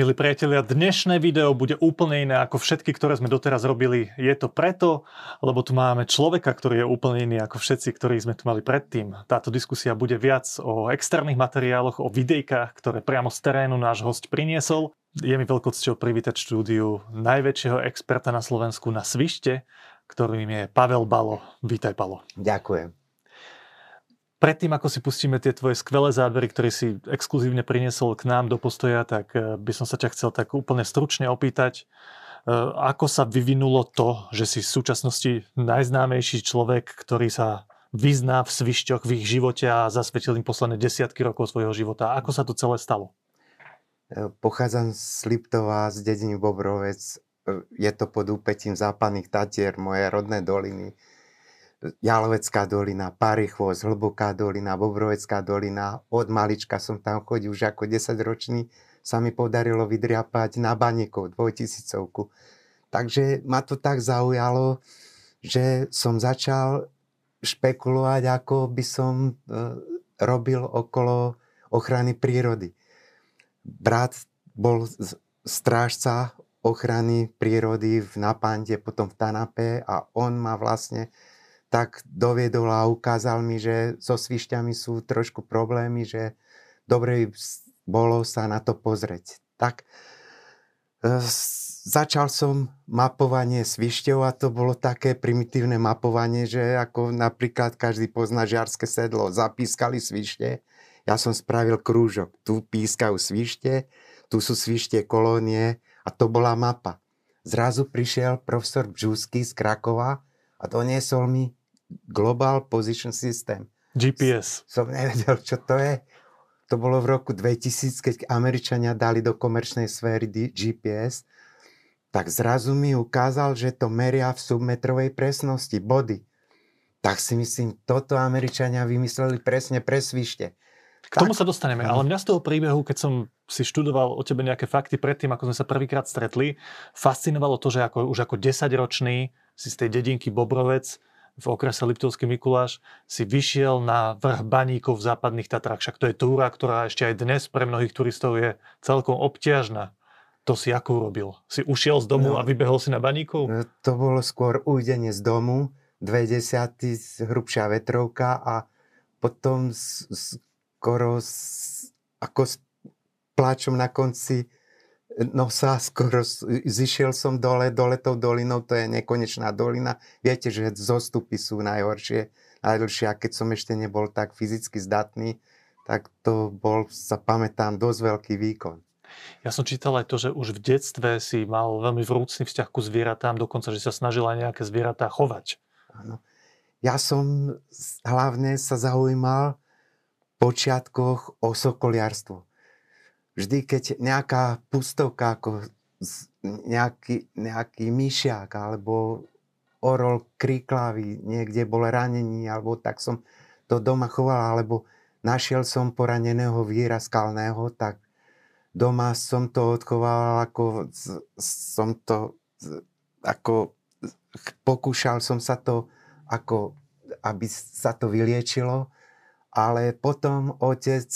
Milí priatelia, dnešné video bude úplne iné ako všetky, ktoré sme doteraz robili. Je to preto, lebo tu máme človeka, ktorý je úplne iný ako všetci, ktorí sme tu mali predtým. Táto diskusia bude viac o externých materiáloch, o videjkách, ktoré priamo z terénu náš host priniesol. Je mi veľkou cťou privítať štúdiu najväčšieho experta na Slovensku na svište, ktorým je Pavel Balo. Vítaj, Palo. Ďakujem. Predtým, ako si pustíme tie tvoje skvelé zábery, ktoré si exkluzívne priniesol k nám do postoja, tak eh, by som sa ťa chcel tak úplne stručne opýtať, eh, ako sa vyvinulo to, že si v súčasnosti najznámejší človek, ktorý sa vyzná v svišťoch v ich živote a zasvetil im posledné desiatky rokov svojho života. Ako sa to celé stalo? Eh, pochádzam z Liptova, z dediny Bobrovec. Je to pod úpetím západných Tatier, moje rodné doliny Jalovecká dolina, Parichvoz, Hlboká dolina, Bobrovecká dolina. Od malička som tam chodil už ako 10 ročný. Sa mi podarilo vydriapať na baníkov dvojtisícovku. Takže ma to tak zaujalo, že som začal špekulovať, ako by som e, robil okolo ochrany prírody. Brat bol strážca ochrany prírody v Napande, potom v Tanape a on ma vlastne tak doviedol a ukázal mi, že so svišťami sú trošku problémy, že dobre bolo sa na to pozrieť. Tak e, začal som mapovanie svišťov a to bolo také primitívne mapovanie, že ako napríklad každý pozná žiarske sedlo, zapískali svište, ja som spravil krúžok, tu pískajú svište, tu sú svište kolónie a to bola mapa. Zrazu prišiel profesor Bžusky z Krakova a doniesol mi Global Position System. GPS. Som nevedel, čo to je. To bolo v roku 2000, keď Američania dali do komerčnej sféry GPS, tak zrazu mi ukázal, že to meria v submetrovej presnosti, body. Tak si myslím, toto Američania vymysleli presne pre svište. K tomu sa dostaneme, ale mňa z toho príbehu, keď som si študoval o tebe nejaké fakty predtým, ako sme sa prvýkrát stretli, fascinovalo to, že ako, už ako 10-ročný si z tej dedinky Bobrovec v okrese Liptovský Mikuláš si vyšiel na vrch baníkov v západných Tatrách. Však to je túra, ktorá ešte aj dnes pre mnohých turistov je celkom obťažná. To si ako urobil? Si ušiel z domu no, a vybehol si na baníkov? No, to bolo skôr ujdenie z domu, dve desiaty, hrubšia vetrovka a potom skoro s, ako s pláčom na konci No sa skoro zišiel som dole, dole tou dolinou, to je nekonečná dolina. Viete, že zostupy sú najhoršie, najdlhšie. A keď som ešte nebol tak fyzicky zdatný, tak to bol, sa pamätám, dosť veľký výkon. Ja som čítal aj to, že už v detstve si mal veľmi vrúcný vzťah ku zvieratám, dokonca, že sa snažil aj nejaké zvieratá chovať. Áno. Ja som hlavne sa zaujímal v počiatkoch o sokoliarstvo vždy, keď nejaká pustovka, ako nejaký, nejaký myšiak alebo orol kriklavý, niekde bol ranení, alebo tak som to doma choval, alebo našiel som poraneného víra skalného, tak doma som to odchoval, ako som to, ako pokúšal som sa to, ako aby sa to vyliečilo ale potom otec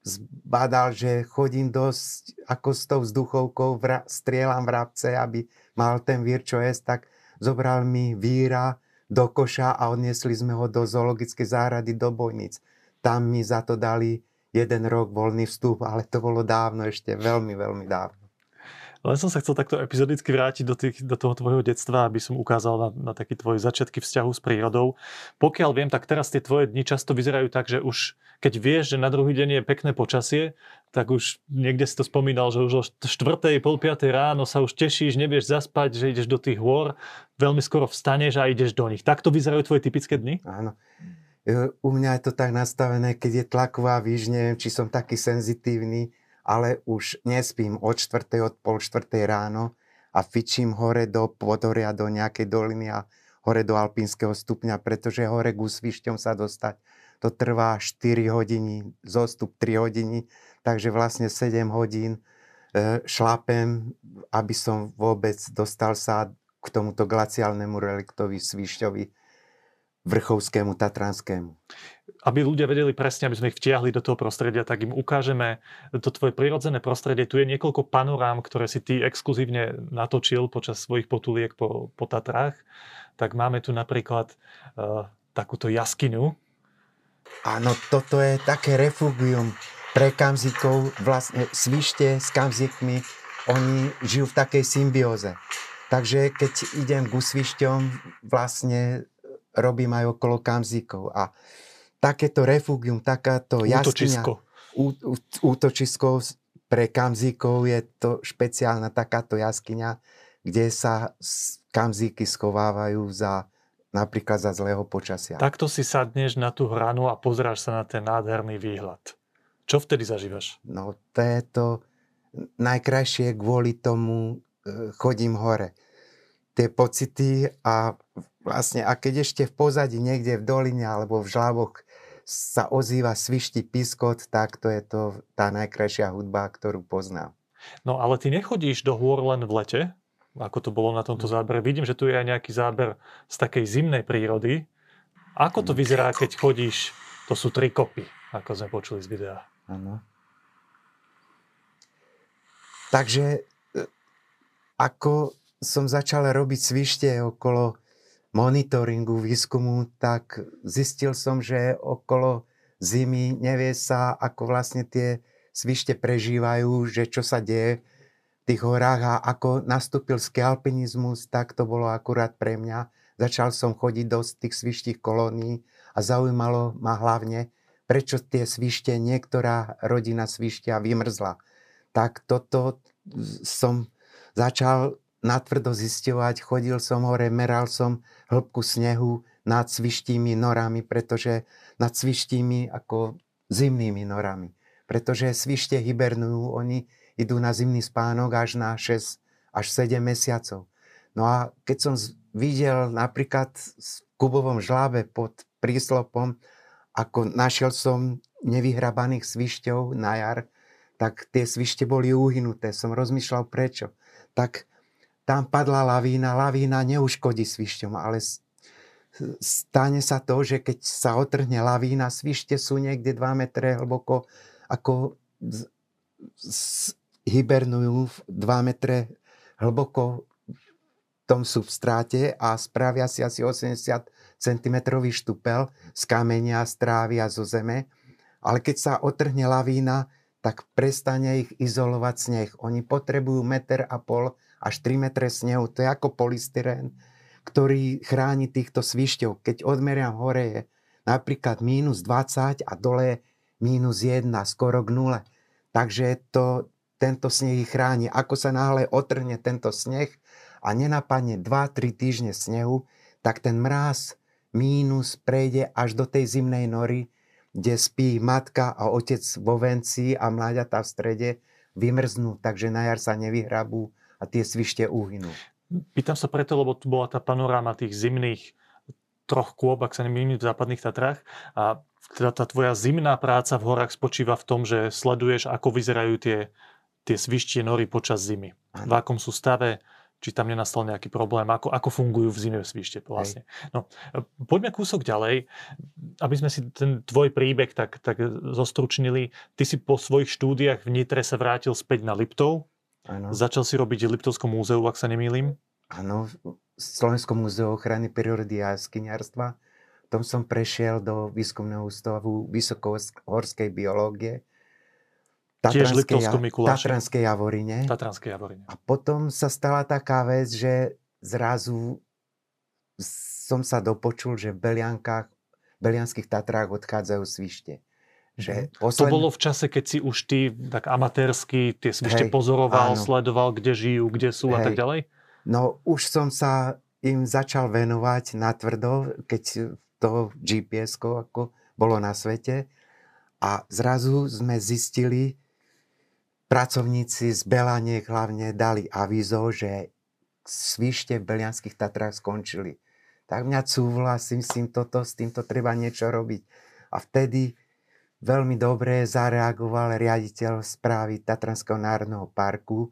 zbadal, že chodím dosť ako s tou vzduchovkou, vra, strieľam vrabce, aby mal ten vír čo jesť, tak zobral mi víra do koša a odniesli sme ho do zoologickej záhrady do Bojnic. Tam mi za to dali jeden rok voľný vstup, ale to bolo dávno ešte, veľmi, veľmi dávno. Len som sa chcel takto epizodicky vrátiť do, tých, do toho tvojho detstva, aby som ukázal na, na taký tvoj začiatky vzťahu s prírodou. Pokiaľ viem, tak teraz tie tvoje dni často vyzerajú tak, že už keď vieš, že na druhý deň je pekné počasie, tak už niekde si to spomínal, že už o 4. pol 5. ráno sa už tešíš, nevieš zaspať, že ideš do tých hôr, veľmi skoro vstaneš a ideš do nich. Takto vyzerajú tvoje typické dni? Áno. U mňa je to tak nastavené, keď je tlaková výž, neviem, či som taký senzitívny, ale už nespím od 4. od pol 4. ráno a fičím hore do Podoria, do nejakej doliny a hore do alpínskeho stupňa, pretože hore k úsvišťom sa dostať to trvá 4 hodiny, zostup 3 hodiny, takže vlastne 7 hodín e, šlapem, aby som vôbec dostal sa k tomuto glaciálnemu reliktovi Svišťovi. Vrchovskému, tatranskému. Aby ľudia vedeli presne, aby sme ich vtiahli do toho prostredia, tak im ukážeme to tvoje prirodzené prostredie. Tu je niekoľko panorám, ktoré si ty exkluzívne natočil počas svojich potuliek po, po Tatrách. Tak máme tu napríklad uh, takúto jaskyňu. Áno, toto je také refugium pre kamzikov, vlastne svište s kamzikmi, oni žijú v takej symbióze. Takže keď idem k svišťom, vlastne robím aj okolo kamzíkov. A takéto refugium, takáto jaskyňa, útočisko pre kamzíkov je to špeciálna takáto jaskyňa, kde sa kamzíky schovávajú za napríklad za zlého počasia. Takto si sadneš na tú hranu a pozráš sa na ten nádherný výhľad. Čo vtedy zažívaš? No to je to najkrajšie kvôli tomu e, chodím hore. Tie pocity a vlastne, a keď ešte v pozadí niekde v doline alebo v žláboch sa ozýva svišti piskot, tak to je to tá najkrajšia hudba, ktorú poznám. No ale ty nechodíš do hôr len v lete, ako to bolo na tomto zábere. Vidím, že tu je aj nejaký záber z takej zimnej prírody. Ako to vyzerá, keď chodíš, to sú tri kopy, ako sme počuli z videa. Áno. Takže e, ako som začal robiť svište okolo monitoringu, výskumu, tak zistil som, že okolo zimy nevie sa, ako vlastne tie svište prežívajú, že čo sa deje v tých horách a ako nastúpil skialpinizmus, tak to bolo akurát pre mňa. Začal som chodiť do tých svištích kolónií a zaujímalo ma hlavne, prečo tie svište, niektorá rodina svišťa vymrzla. Tak toto som začal natvrdo zisťovať, chodil som hore, meral som hĺbku snehu nad svištými norami, pretože nad svištými ako zimnými norami. Pretože svište hibernujú, oni idú na zimný spánok až na 6 až 7 mesiacov. No a keď som videl napríklad v kubovom žlábe pod príslopom, ako našiel som nevyhrabaných svišťov na jar, tak tie svište boli uhynuté. Som rozmýšľal prečo. Tak tam padla lavína, lavína neuškodí svišťom, ale stane sa to, že keď sa otrhne lavína, svište sú niekde 2 metre hlboko, ako z, z, hibernujú 2 metre hlboko v tom substráte a spravia si asi 80 cm štupel z kamenia, z trávy a zo zeme. Ale keď sa otrhne lavína, tak prestane ich izolovať sneh. Oni potrebujú meter a pol až 3 metre snehu. To je ako polystyrén, ktorý chráni týchto svišťov. Keď odmeriam hore je napríklad minus 20 a dole minus 1, skoro k nule. Takže to, tento sneh ich chráni. Ako sa náhle otrhne tento sneh a nenapadne 2-3 týždne snehu, tak ten mráz mínus prejde až do tej zimnej nory, kde spí matka a otec vo venci a mláďatá v strede vymrznú, takže na jar sa nevyhrabú a tie svište uhynú. Pýtam sa preto, lebo tu bola tá panoráma tých zimných troch kôb, ak sa nemýlim, v západných Tatrách. A teda tá tvoja zimná práca v horách spočíva v tom, že sleduješ, ako vyzerajú tie, tie svištie nory počas zimy. V akom sú stave, či tam nenastal nejaký problém, ako, ako fungujú v zime svište vlastne. No, poďme kúsok ďalej, aby sme si ten tvoj príbeh tak, tak zostručnili. Ty si po svojich štúdiách v Nitre sa vrátil späť na Liptov, Ano. Začal si robiť v Liptovskom múzeu, ak sa nemýlim? Áno, Slovenskom múzeu ochrany prírody a skyniarstva. Tom som prešiel do výskumného ústavu vysokohorskej biológie. Tiež Liptovskom Tatranskej Javorine. Tatranskej Javorine. A potom sa stala taká vec, že zrazu som sa dopočul, že v Beliankách, v Belianských Tatrách odchádzajú svište. Že mhm. posledný... To bolo v čase, keď si už ty tak amatérsky tie svište pozoroval, áno. sledoval, kde žijú, kde sú Hej. a tak ďalej? No už som sa im začal venovať natvrdo, keď to gps ako bolo na svete. A zrazu sme zistili, pracovníci z Belaniek hlavne dali avízo, že svište v Belianských Tatrách skončili. Tak mňa cúvla, si myslím, toto, s týmto treba niečo robiť. A vtedy veľmi dobre zareagoval riaditeľ správy Tatranského národného parku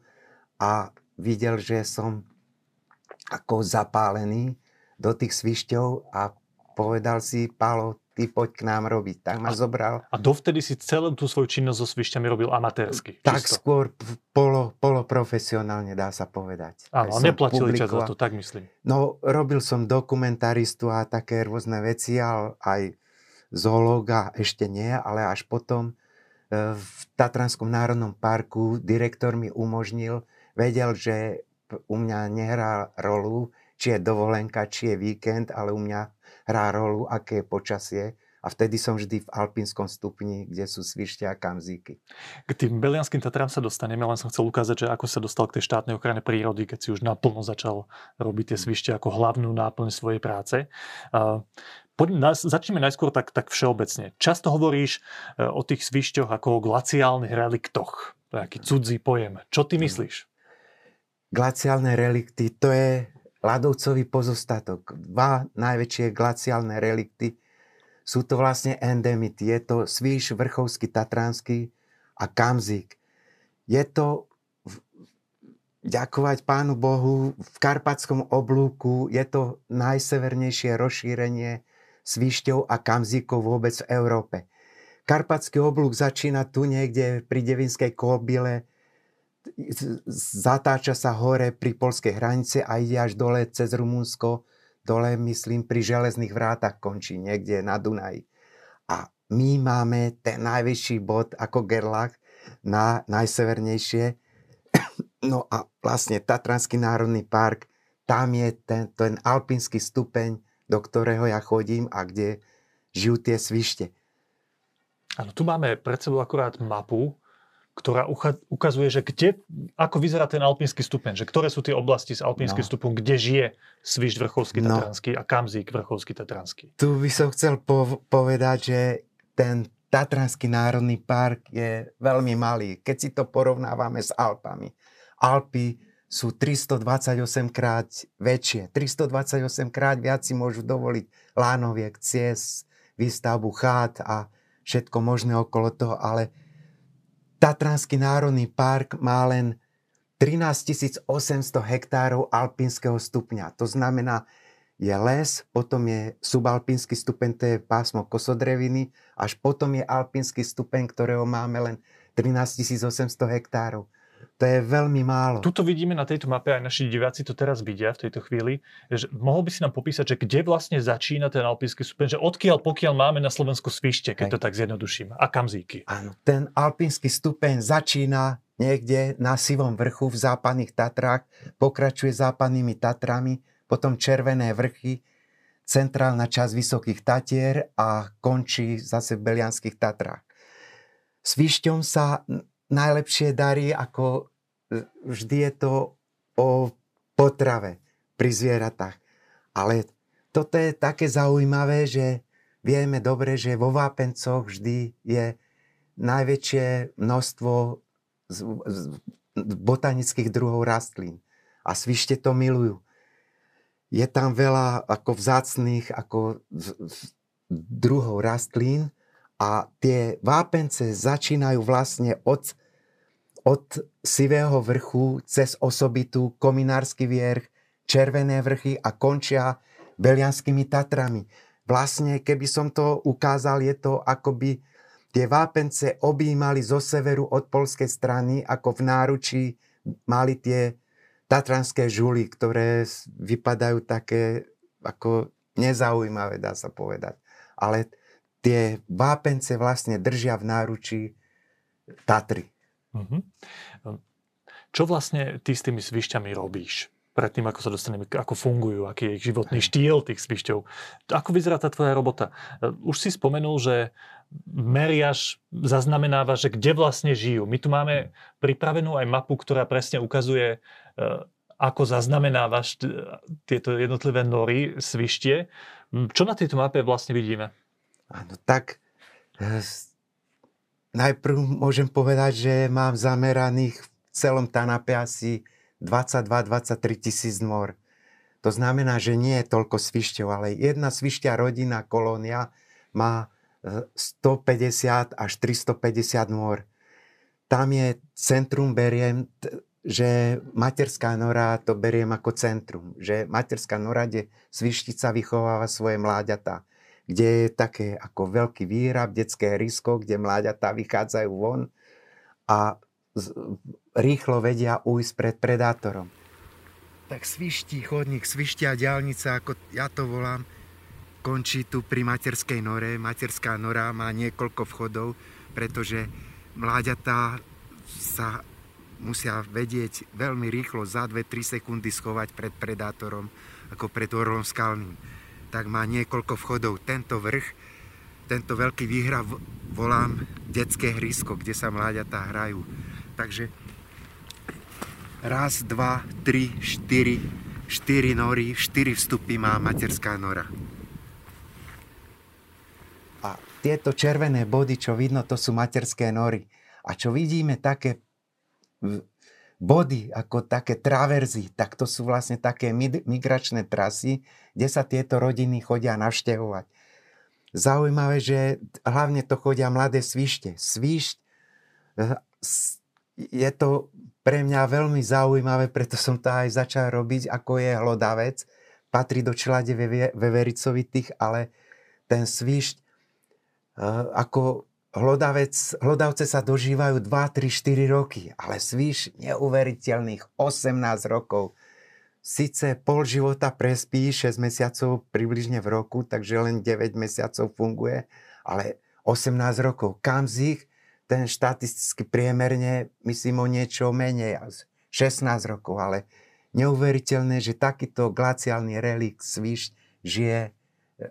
a videl, že som ako zapálený do tých svišťov a povedal si, Pálo, ty poď k nám robiť. Tak ma a, zobral. A dovtedy si celú tú svoju činnosť so svišťami robil amatérsky? Tak čisto. skôr polo, poloprofesionálne, dá sa povedať. Áno, a neplatili ťa za to, tak myslím. No, robil som dokumentaristu a také rôzne veci, ale aj zoológa ešte nie, ale až potom e, v Tatranskom národnom parku direktor mi umožnil, vedel, že u mňa nehrá rolu, či je dovolenka, či je víkend, ale u mňa hrá rolu, aké je počasie. A vtedy som vždy v alpínskom stupni, kde sú svišťa a kamzíky. K tým Belianským Tatrám sa dostaneme, len som chcel ukázať, že ako sa dostal k tej štátnej ochrane prírody, keď si už naplno začal robiť tie svište ako hlavnú náplň svojej práce. Poď, začneme najskôr tak, tak všeobecne. Často hovoríš e, o tých svišťoch ako o glaciálnych reliktoch. To je aký cudzí pojem. Čo ty myslíš? Glaciálne relikty, to je ľadovcový pozostatok. Dva najväčšie glaciálne relikty sú to vlastne endemity. Je to Svíš, Vrchovský, Tatranský a Kamzik. Je to ďakovať Pánu Bohu v Karpatskom oblúku. Je to najsevernejšie rozšírenie svišťov a kamzíkov vôbec v Európe. Karpatský oblúk začína tu niekde pri Devinskej kobile zatáča sa hore pri polskej hranice a ide až dole cez Rumunsko, dole myslím pri železných vrátach končí niekde na Dunaji. A my máme ten najvyšší bod ako Gerlach, na najsevernejšie. No a vlastne Tatranský národný park, tam je ten, ten alpínsky stupeň, do ktorého ja chodím a kde žijú tie svište. Áno, tu máme pred sebou akurát mapu, ktorá ukazuje, že kde, ako vyzerá ten alpínsky stupeň, že ktoré sú tie oblasti s alpínskym no. stupom, kde žije Svišť Vrchovský no. Tatranský a Kamzík Vrchovský Tatranský. Tu by som chcel po- povedať, že ten Tatranský národný park je veľmi malý, keď si to porovnávame s Alpami. Alpy sú 328 krát väčšie. 328 krát viac si môžu dovoliť lánoviek, ciest, výstavbu chát a všetko možné okolo toho, ale Tatranský národný park má len 13 800 hektárov alpínskeho stupňa. To znamená, je les, potom je subalpínsky stupeň, to je pásmo kosodreviny, až potom je alpínsky stupeň, ktorého máme len 13 800 hektárov. To je veľmi málo. Tuto vidíme na tejto mape, aj naši diváci to teraz vidia v tejto chvíli. Že mohol by si nám popísať, že kde vlastne začína ten alpínsky stupeň, že odkiaľ pokiaľ máme na Slovensku svište, keď Hej. to tak zjednoduším, a kamzíky. Áno, ten alpínsky stupeň začína niekde na Sivom vrchu v západných Tatrách, pokračuje západnými Tatrami, potom Červené vrchy, centrálna časť Vysokých Tatier a končí zase v Belianských Tatrách. Svišťom sa najlepšie darí ako vždy je to o potrave pri zvieratách. Ale toto je také zaujímavé, že vieme dobre, že vo vápencoch vždy je najväčšie množstvo z, z, botanických druhov rastlín. A svište to milujú. Je tam veľa ako vzácných ako druhov rastlín a tie vápence začínajú vlastne od od Sivého vrchu cez osobitu Kominársky vierch, Červené vrchy a končia Belianskými Tatrami. Vlastne, keby som to ukázal, je to akoby tie vápence objímali zo severu od polskej strany, ako v náručí mali tie tatranské žuly, ktoré vypadajú také ako nezaujímavé, dá sa povedať. Ale tie vápence vlastne držia v náručí Tatry. Uh-huh. Čo vlastne ty s tými svišťami robíš? predtým, ako sa dostaneme, ako fungujú, aký je ich životný štýl tých svišťov. Ako vyzerá tá tvoja robota? Už si spomenul, že meriaš, zaznamenávaš, že kde vlastne žijú. My tu máme pripravenú aj mapu, ktorá presne ukazuje, e, ako zaznamenávaš tieto jednotlivé nory, svištie. Čo na tejto mape vlastne vidíme? Áno, tak najprv môžem povedať, že mám zameraných v celom Tanape asi 22-23 tisíc nôr. To znamená, že nie je toľko svišťov, ale jedna svišťa rodina, kolónia má 150 e, až 350 nôr. Tam je centrum beriem že materská nora to beriem ako centrum. Že materská nora, kde svištica vychováva svoje mláďatá. Kde je také ako veľký výrab, detské risko, kde mláďatá vychádzajú von a rýchlo vedia ujsť pred predátorom. Tak sviští chodník, svištia diálnica, ako ja to volám, končí tu pri materskej nore. Materská nora má niekoľko vchodov, pretože mláďatá sa musia vedieť veľmi rýchlo za 2-3 sekundy schovať pred predátorom, ako pred orlom skalným. Tak má niekoľko vchodov. Tento vrch, tento veľký výhra volám detské hrysko, kde sa mláďatá hrajú. Takže raz, dva, tri, štyri, štyri nory, štyri vstupy má materská nora. A tieto červené body, čo vidno, to sú materské nory. A čo vidíme také body, ako také traverzy, tak to sú vlastne také migračné trasy, kde sa tieto rodiny chodia navštevovať. Zaujímavé, že hlavne to chodia mladé svište. Svišť eh, je to pre mňa veľmi zaujímavé, preto som to aj začal robiť, ako je hlodavec. Patrí do čelade vevericovitých, ale ten svišť eh, ako Hlodavec, hlodavce sa dožívajú 2, 3, 4 roky, ale svíš neuveriteľných 18 rokov. Sice pol života prespí, 6 mesiacov približne v roku, takže len 9 mesiacov funguje, ale 18 rokov. Kam z ich ten štatisticky priemerne, myslím o niečo menej, 16 rokov, ale neuveriteľné, že takýto glaciálny relik svíš žije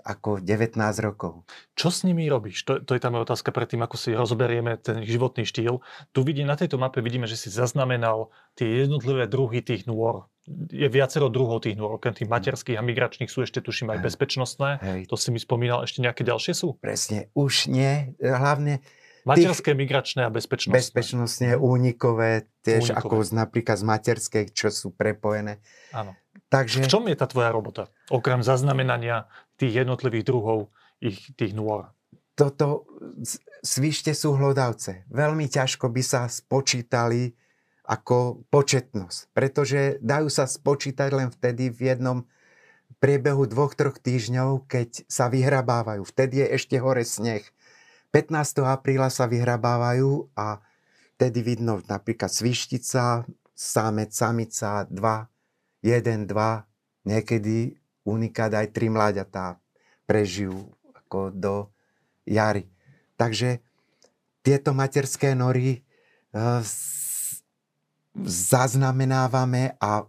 ako 19 rokov. Čo s nimi robíš? To, to je tá moja otázka tým, ako si rozoberieme ten životný štýl. Tu vidí, na tejto mape vidíme, že si zaznamenal tie jednotlivé druhy tých nôr. Je viacero druhov tých nôr, okrem tých hm. materských a migračných sú ešte, tuším, aj Hej. bezpečnostné. Hej. To si mi spomínal, ešte nejaké ďalšie sú? Presne, už nie. Hlavne Materské, migračné a bezpečnostné. Bezpečnostné, únikové, tiež únikové. ako z, napríklad z materskej, čo sú prepojené. Áno. Takže... V čom je tá tvoja robota? Okrem zaznamenania tých jednotlivých druhov ich, tých nôr. Toto, svište sú hlodavce. Veľmi ťažko by sa spočítali ako početnosť, pretože dajú sa spočítať len vtedy v jednom priebehu dvoch, troch týždňov, keď sa vyhrabávajú. Vtedy je ešte hore sneh. 15. apríla sa vyhrabávajú a vtedy vidno napríklad svištica, samec, samica, 2, 1, 2, niekedy unikát aj tri mláďatá prežijú ako do jary. Takže tieto materské nory uh, zaznamenávame a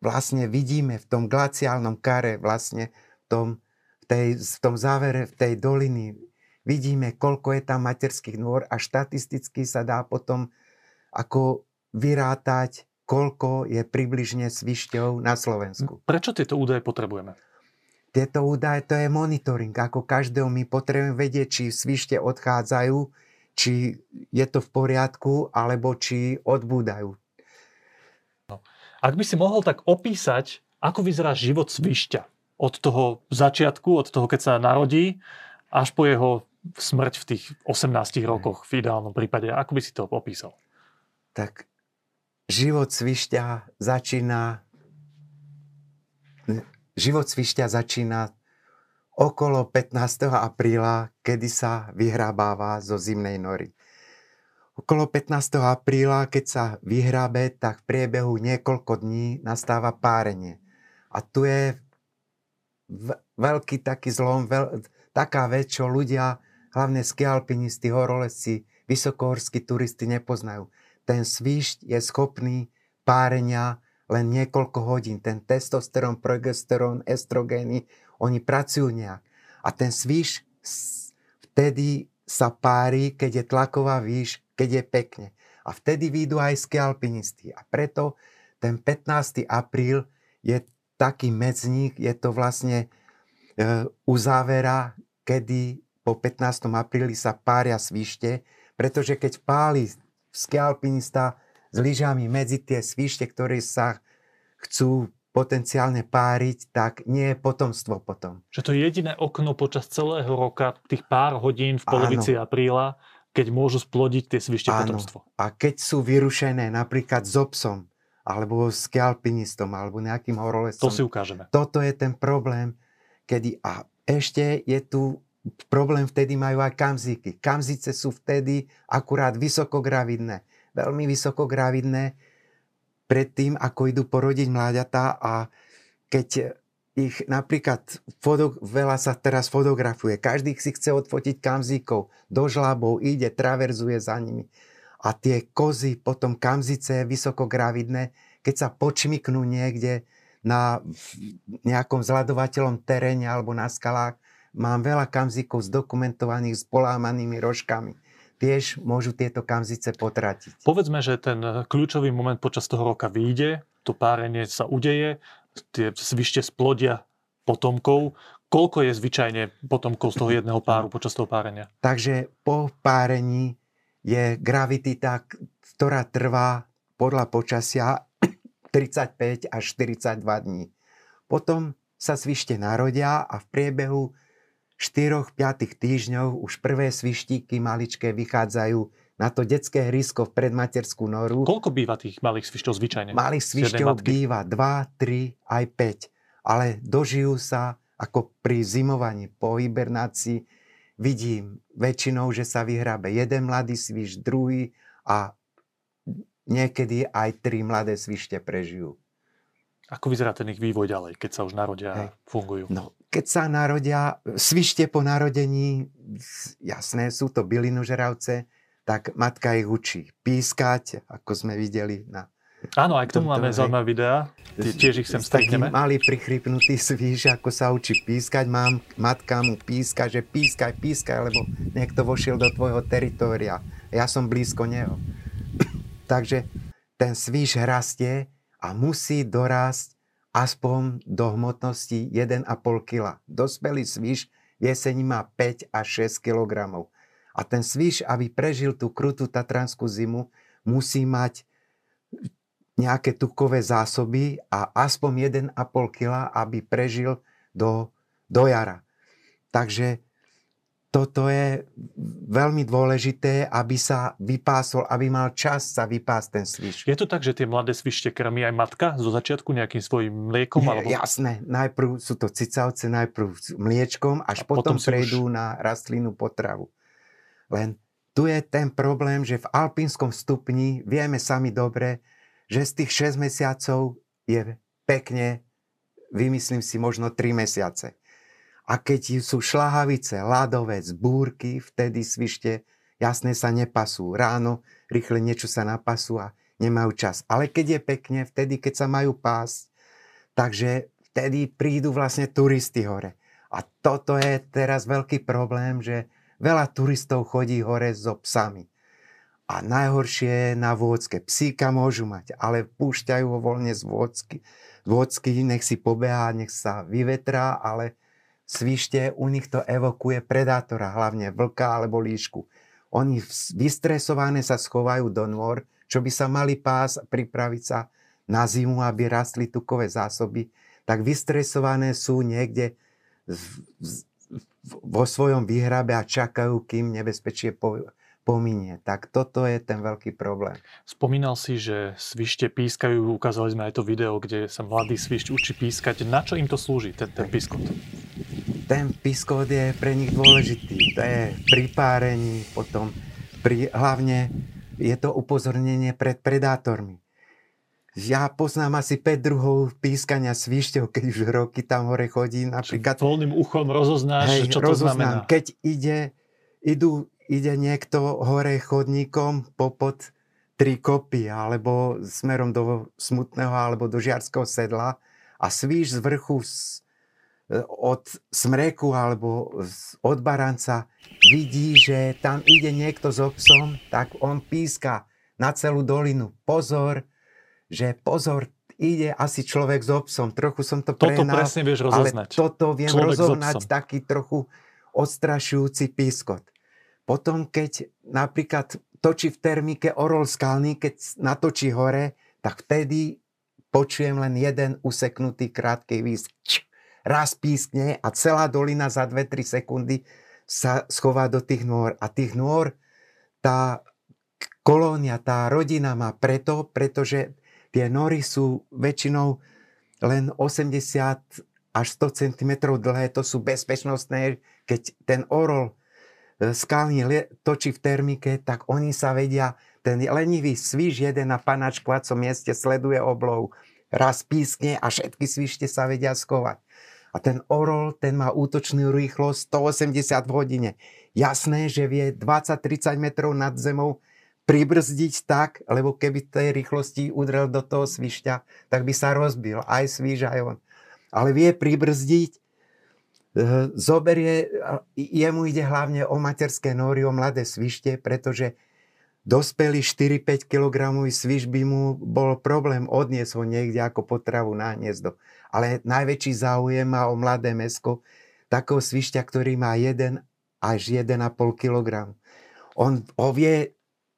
vlastne vidíme v tom glaciálnom kare, vlastne v tom, v, tej, v tom závere, v tej doliny, vidíme, koľko je tam materských nôr a štatisticky sa dá potom ako vyrátať koľko je približne svišťov na Slovensku. Prečo tieto údaje potrebujeme? Tieto údaje to je monitoring. Ako každého my potrebujeme vedieť, či svište odchádzajú, či je to v poriadku, alebo či odbúdajú. No. Ak by si mohol tak opísať, ako vyzerá život svišťa od toho začiatku, od toho, keď sa narodí, až po jeho smrť v tých 18 rokoch v ideálnom prípade. Ako by si to opísal? Tak život svišťa začína život svišťa začína okolo 15. apríla, kedy sa vyhrabáva zo zimnej nory. Okolo 15. apríla, keď sa vyhrabe, tak v priebehu niekoľko dní nastáva párenie. A tu je veľký taký zlom, veľ, taká vec, čo ľudia, hlavne skialpinisti, horolesci, vysokohorskí turisti nepoznajú ten svišť je schopný párenia len niekoľko hodín. Ten testosterón, progesterón, estrogény, oni pracujú nejak. A ten sviš vtedy sa pári, keď je tlaková výš, keď je pekne. A vtedy výjdu aj skialpinisti. A preto ten 15. apríl je taký medzník, je to vlastne e, uzávera, kedy po 15. apríli sa pária svište, pretože keď páli skialpinista s lyžami medzi tie svište, ktoré sa chcú potenciálne páriť, tak nie je potomstvo potom. Že to je jediné okno počas celého roka, tých pár hodín v polovici Áno. apríla, keď môžu splodiť tie svište Áno. potomstvo. A keď sú vyrušené napríklad s obsom, alebo skialpinistom, alebo nejakým horolesom. To si ukážeme. Toto je ten problém, kedy... A ešte je tu problém, vtedy majú aj kamzíky. Kamzice sú vtedy akurát vysokogravidné. Veľmi vysokogravidné predtým, ako idú porodiť mláďatá a keď ich napríklad, foto, veľa sa teraz fotografuje, každý si chce odfotiť kamzíkov, do žlábov ide, traverzuje za nimi. A tie kozy, potom kamzice vysokogravidné, keď sa počmiknú niekde na nejakom zladovateľom teréne alebo na skalách, mám veľa kamzíkov zdokumentovaných s polámanými rožkami. Tiež môžu tieto kamzice potratiť. Povedzme, že ten kľúčový moment počas toho roka vyjde, to párenie sa udeje, tie svište splodia potomkov. Koľko je zvyčajne potomkov z toho jedného páru počas toho párenia? Takže po párení je gravitita, ktorá trvá podľa počasia 35 až 42 dní. Potom sa svište narodia a v priebehu 4-5 týždňov už prvé svištíky maličké vychádzajú na to detské hrysko v predmaterskú noru. Koľko býva tých malých svišťov zvyčajne? Malých svišťov býva 2, 3, aj 5. Ale dožijú sa ako pri zimovaní po hibernácii. Vidím väčšinou, že sa vyhrabe jeden mladý sviš, druhý a niekedy aj tri mladé svište prežijú. Ako vyzerá ten ich vývoj ďalej, keď sa už narodia a fungujú? No, keď sa narodia, svište po narodení, jasné, sú to bylinožeravce, tak matka ich učí pískať, ako sme videli na Áno, aj k tomu máme zaujímavé videá. Tiež ich sem stretneme. Malý prichrypnutý svíš, ako sa učí pískať. Mám, matka mu píska, že pískaj, pískaj, lebo niekto vošiel do tvojho teritória. Ja som blízko neho. Takže ten svíš rastie a musí dorásť aspoň do hmotnosti 1,5 kg. Dospelý svíš v jeseni má 5 až 6 kg. A ten sviš, aby prežil tú krutú tatranskú zimu, musí mať nejaké tukové zásoby a aspoň 1,5 kg, aby prežil do, do jara. Takže toto je veľmi dôležité, aby sa vypásol, aby mal čas sa vypásť ten sviš. Je to tak, že tie mladé svište krmí aj matka zo začiatku nejakým svojim mliekom? Je, alebo... Jasné, najprv sú to cicavce, najprv mliečkom, až a potom, potom prejdú už... na rastlinu potravu. Len tu je ten problém, že v alpínskom stupni vieme sami dobre, že z tých 6 mesiacov je pekne, vymyslím si, možno 3 mesiace. A keď sú šlahavice, ľadovec, búrky, vtedy svište jasne sa nepasú. Ráno rýchle niečo sa napasú a nemajú čas. Ale keď je pekne, vtedy, keď sa majú pásť, takže vtedy prídu vlastne turisti hore. A toto je teraz veľký problém, že Veľa turistov chodí hore so psami. A najhoršie je na vôdzke. Psíka môžu mať, ale púšťajú ho voľne z vôdzky. Vôdzky nech si pobehá, nech sa vyvetrá, ale svište u nich to evokuje predátora, hlavne vlka alebo líšku. Oni vystresované sa schovajú do nôr, čo by sa mali pás pripraviť sa na zimu, aby rastli tukové zásoby, tak vystresované sú niekde vo svojom výhrabe a čakajú, kým nebezpečie pominie. Tak toto je ten veľký problém. Spomínal si, že svište pískajú, ukázali sme aj to video, kde sa mladý svišť učí pískať. Na čo im to slúži, ten, ten pískot? Ten pískot je pre nich dôležitý. To je pri párení, potom pri, hlavne je to upozornenie pred predátormi ja poznám asi 5 druhov pískania svišťov, keď už roky tam hore chodí. Napríklad, voľným uchom rozoznáš, hej, čo to rozoznám. znamená. Keď ide, idú, ide niekto hore chodníkom popod tri kopy, alebo smerom do Smutného, alebo do Žiarského sedla a svíš z vrchu z, od smreku alebo od baranca vidí, že tam ide niekto s obsom, tak on píska na celú dolinu. Pozor, že pozor, ide asi človek s obsom. Trochu som to prehnal. Toto presne vieš rozoznať. Ale toto viem človek rozoznať taký trochu odstrašujúci pískot. Potom, keď napríklad točí v termike orol skalný, keď natočí hore, tak vtedy počujem len jeden useknutý krátký výsk. Raz pískne a celá dolina za 2-3 sekundy sa schová do tých nôr. A tých nôr tá kolónia, tá rodina má preto, pretože Tie nory sú väčšinou len 80 až 100 cm dlhé, to sú bezpečnostné, keď ten orol e, skalný točí v termike, tak oni sa vedia, ten lenivý svíž jeden na panačkovacom mieste sleduje oblov, raz pískne a všetky svište sa vedia skovať. A ten orol, ten má útočnú rýchlosť 180 v hodine. Jasné, že vie 20-30 metrov nad zemou pribrzdiť tak, lebo keby tej rýchlosti udrel do toho svišťa, tak by sa rozbil aj svíž, aj on ale vie pribrzdiť, zoberie, jemu ide hlavne o materské nory, o mladé svište, pretože dospelý 4-5 kg sviš by mu bol problém odniesť ho niekde ako potravu na hniezdo. Ale najväčší záujem má o mladé mesko, takého svišťa, ktorý má 1 až 1,5 kg. On ho vie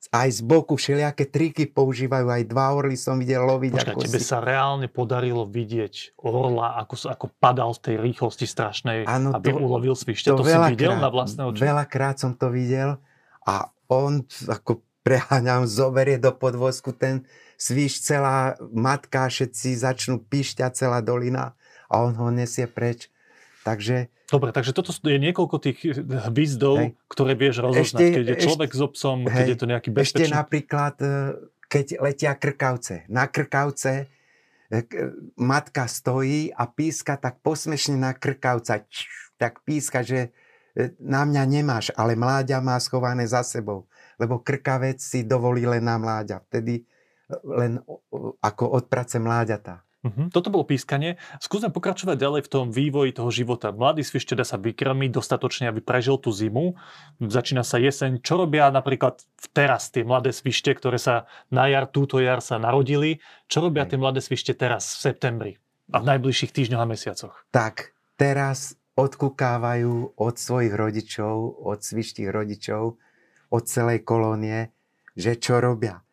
aj z boku všelijaké triky používajú, aj dva orly som videl loviť. Počkaj, ako tebe si... sa reálne podarilo vidieť orla, ako, ako padal z tej rýchlosti strašnej, ano, aby to, ulovil svište. To, to si videl na vlastné oči? Veľakrát som to videl a on ako preháňam, zoberie do podvozku ten svíš, celá matka, všetci začnú píšťať celá dolina a on ho nesie preč. Takže Dobre, takže toto je niekoľko tých hvizdov, hej. ktoré vieš rozoznať, ešte, keď je človek ešte, s obsom, hej, keď je to nejaký bezpečný. Ešte napríklad, e, keď letia krkavce. Na krkavce e, matka stojí a píska tak posmešne na krkavca. Tak píska, že e, na mňa nemáš, ale mláďa má schované za sebou. Lebo krkavec si dovolí len na mláďa. Vtedy len ako odprace mláďata. Uh-huh. Toto bolo pískanie. Skúsme pokračovať ďalej v tom vývoji toho života. Mladý sviš teda sa vykrmi dostatočne, aby prežil tú zimu. Začína sa jeseň. Čo robia napríklad teraz tie mladé svište, ktoré sa na jar, túto jar sa narodili? Čo robia tie mladé svište teraz v septembri a v najbližších týždňoch a mesiacoch? Tak, teraz odkukávajú od svojich rodičov, od svištích rodičov, od celej kolónie, že čo robia.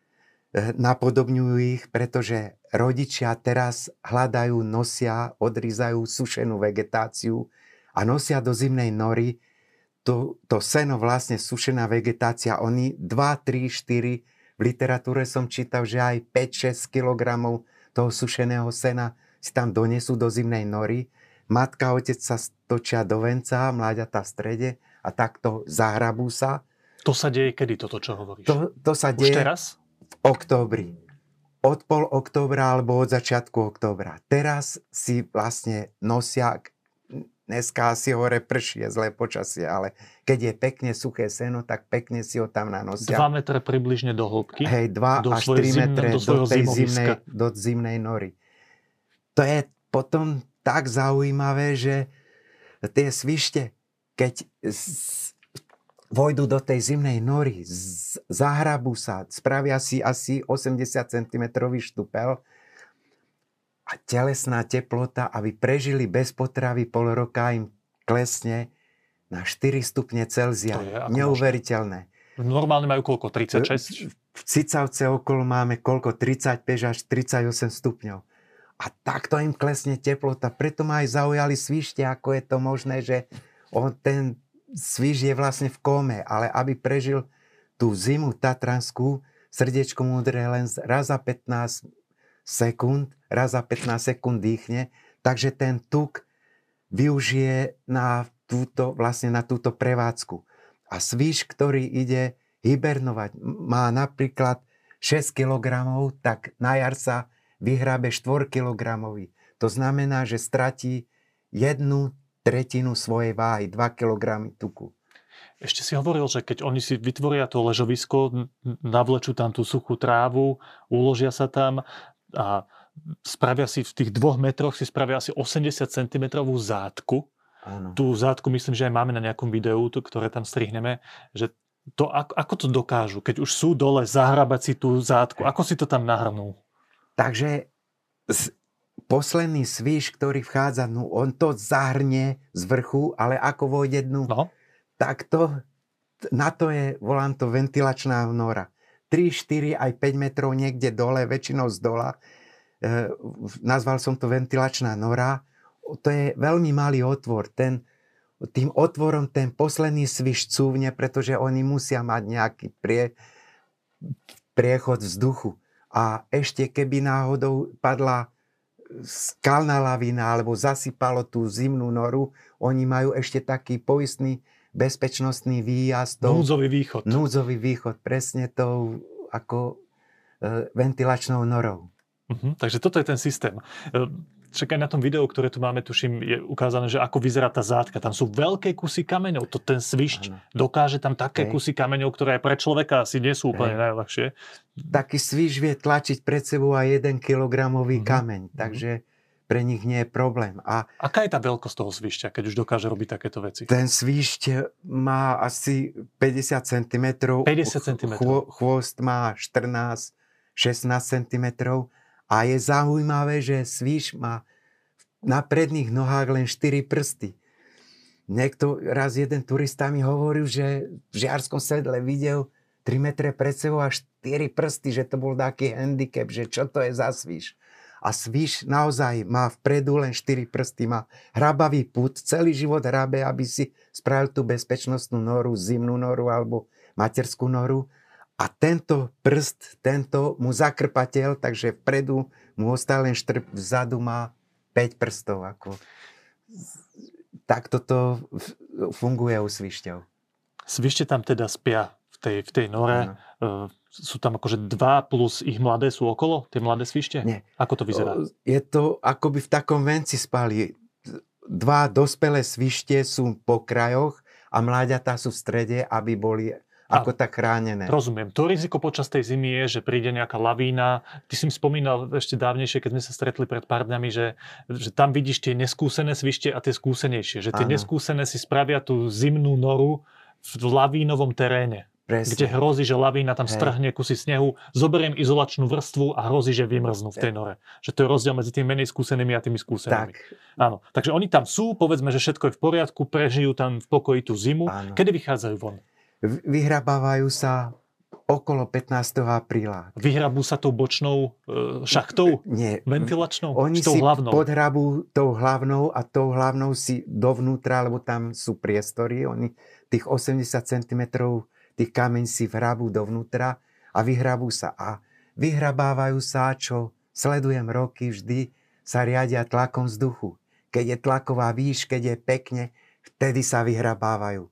Eh, napodobňujú ich, pretože rodičia teraz hľadajú, nosia, odrízajú sušenú vegetáciu a nosia do zimnej nory to, to seno, vlastne sušená vegetácia. Oni 2, 3, 4, v literatúre som čítal, že aj 5-6 kg toho sušeného sena si tam donesú do zimnej nory. Matka a otec sa točia do venca, mláďata v strede a takto zahrabú sa. To sa deje kedy toto, čo hovoríš? To, to sa Už deje teraz? v októbri od pol októbra alebo od začiatku októbra. Teraz si vlastne nosia, dneska asi hore prší, je zlé počasie, ale keď je pekne suché seno, tak pekne si ho tam nanosia. 2 metre približne do hĺbky? Hej, 2 až 3 metre do, do, tej zimnej, do zimnej nory. To je potom tak zaujímavé, že tie svište, keď vojdu do tej zimnej nory, zahrabu sa, spravia si asi 80 cm štupel a telesná teplota, aby prežili bez potravy pol roka, im klesne na 4 stupne Celzia. Neuveriteľné. Normálne majú koľko? 36? V Cicavce okolo máme koľko? 35 až 38 stupňov. A takto im klesne teplota. Preto ma aj zaujali svište, ako je to možné, že on ten Svíž je vlastne v kóme, ale aby prežil tú zimu tatranskú, srdiečko mu udrie len raz za 15 sekúnd, raz za 15 sekúnd dýchne, takže ten tuk využije na túto, vlastne na túto prevádzku. A svíž, ktorý ide hibernovať, má napríklad 6 kg, tak na jar sa vyhrabe 4 kg. To znamená, že stratí jednu tretinu svojej váhy, 2 kg tuku. Ešte si hovoril, že keď oni si vytvoria to ležovisko, navlečú tam tú suchú trávu, uložia sa tam a spravia si v tých dvoch metroch si spravia asi 80 cm zátku. Áno. Tú zátku myslím, že aj máme na nejakom videu, ktoré tam strihneme, že to, ako, ako to dokážu, keď už sú dole, zahrabať si tú zátku, ako si to tam nahrnú? Takže posledný svíš, ktorý vchádza, no on to zahrnie z vrchu, ale ako vojde dnu, no. tak to, na to je, volám to ventilačná nora. 3, 4, aj 5 metrov niekde dole, väčšinou z dola. E, nazval som to ventilačná nora. To je veľmi malý otvor. Ten, tým otvorom ten posledný sviš cúvne, pretože oni musia mať nejaký prie, priechod vzduchu a ešte keby náhodou padla skalná lavina alebo zasypalo tú zimnú noru, oni majú ešte taký poistný bezpečnostný výjazd. Núdzový východ. Núdzový východ, presne tou ako e, ventilačnou norou. Uh-huh, takže toto je ten systém. Však aj na tom videu, ktoré tu máme, tuším, je ukázané, že ako vyzerá tá zátka. Tam sú veľké kusy kameňov. To ten svišť ano. dokáže tam také okay. kusy kameňov, ktoré aj pre človeka asi nie sú úplne okay. najľahšie. Taký svišť vie tlačiť pred sebou aj jeden kilogramový mm-hmm. kameň. Mhm. Takže pre nich nie je problém. A Aká je tá veľkosť toho svišťa, keď už dokáže robiť takéto veci? Ten svišť má asi 50 cm. 50 cm. Chvo, chvost má 14-16 cm a je zaujímavé, že svíš má na predných nohách len 4 prsty. Niekto, raz jeden turista mi hovoril, že v žiarskom sedle videl 3 metre pred sebou a 4 prsty, že to bol taký handicap, že čo to je za svíš. A svíš naozaj má vpredu len 4 prsty, má hrabavý put, celý život hrabe, aby si spravil tú bezpečnostnú noru, zimnú noru alebo materskú noru a tento prst, tento mu zakrpateľ, takže vpredu mu ostal len štrp, vzadu má 5 prstov. Ako. Tak toto funguje u svišťov. Svište tam teda spia v tej, v tej nore. Ano. E, sú tam akože dva plus ich mladé sú okolo? Tie mladé svište? Nie. Ako to vyzerá? Je to ako by v takom venci spali. Dva dospelé svište sú po krajoch a mláďatá sú v strede, aby boli ako tak chránené. Rozumiem. To riziko počas tej zimy je, že príde nejaká lavína. Ty si mi spomínal ešte dávnejšie, keď sme sa stretli pred pár dňami, že, že tam vidíš tie neskúsené svište a tie skúsenejšie. Že tie ano. neskúsené si spravia tú zimnú noru v lavínovom teréne. Presne. Kde hrozí, že lavína tam Hej. strhne kusy snehu, zoberiem izolačnú vrstvu a hrozí, že vymrznú v tej nore. Že to je rozdiel medzi tými menej skúsenými a tými skúsenými. Tak. Áno. Takže oni tam sú, povedzme, že všetko je v poriadku, prežijú tam v pokoji tú zimu. Áno. Kedy vychádzajú von? Vyhrabávajú sa okolo 15. apríla. Vyhrabú sa tou bočnou e, šachtou? Nie. Ventilačnou? Oni tou si hlavnou? podhrabú tou hlavnou a tou hlavnou si dovnútra, lebo tam sú priestory. Oni tých 80 cm tých kameň si vrabú dovnútra a vyhrabú sa. A vyhrabávajú sa, čo sledujem roky, vždy sa riadia tlakom vzduchu. Keď je tlaková výš, keď je pekne, vtedy sa vyhrabávajú.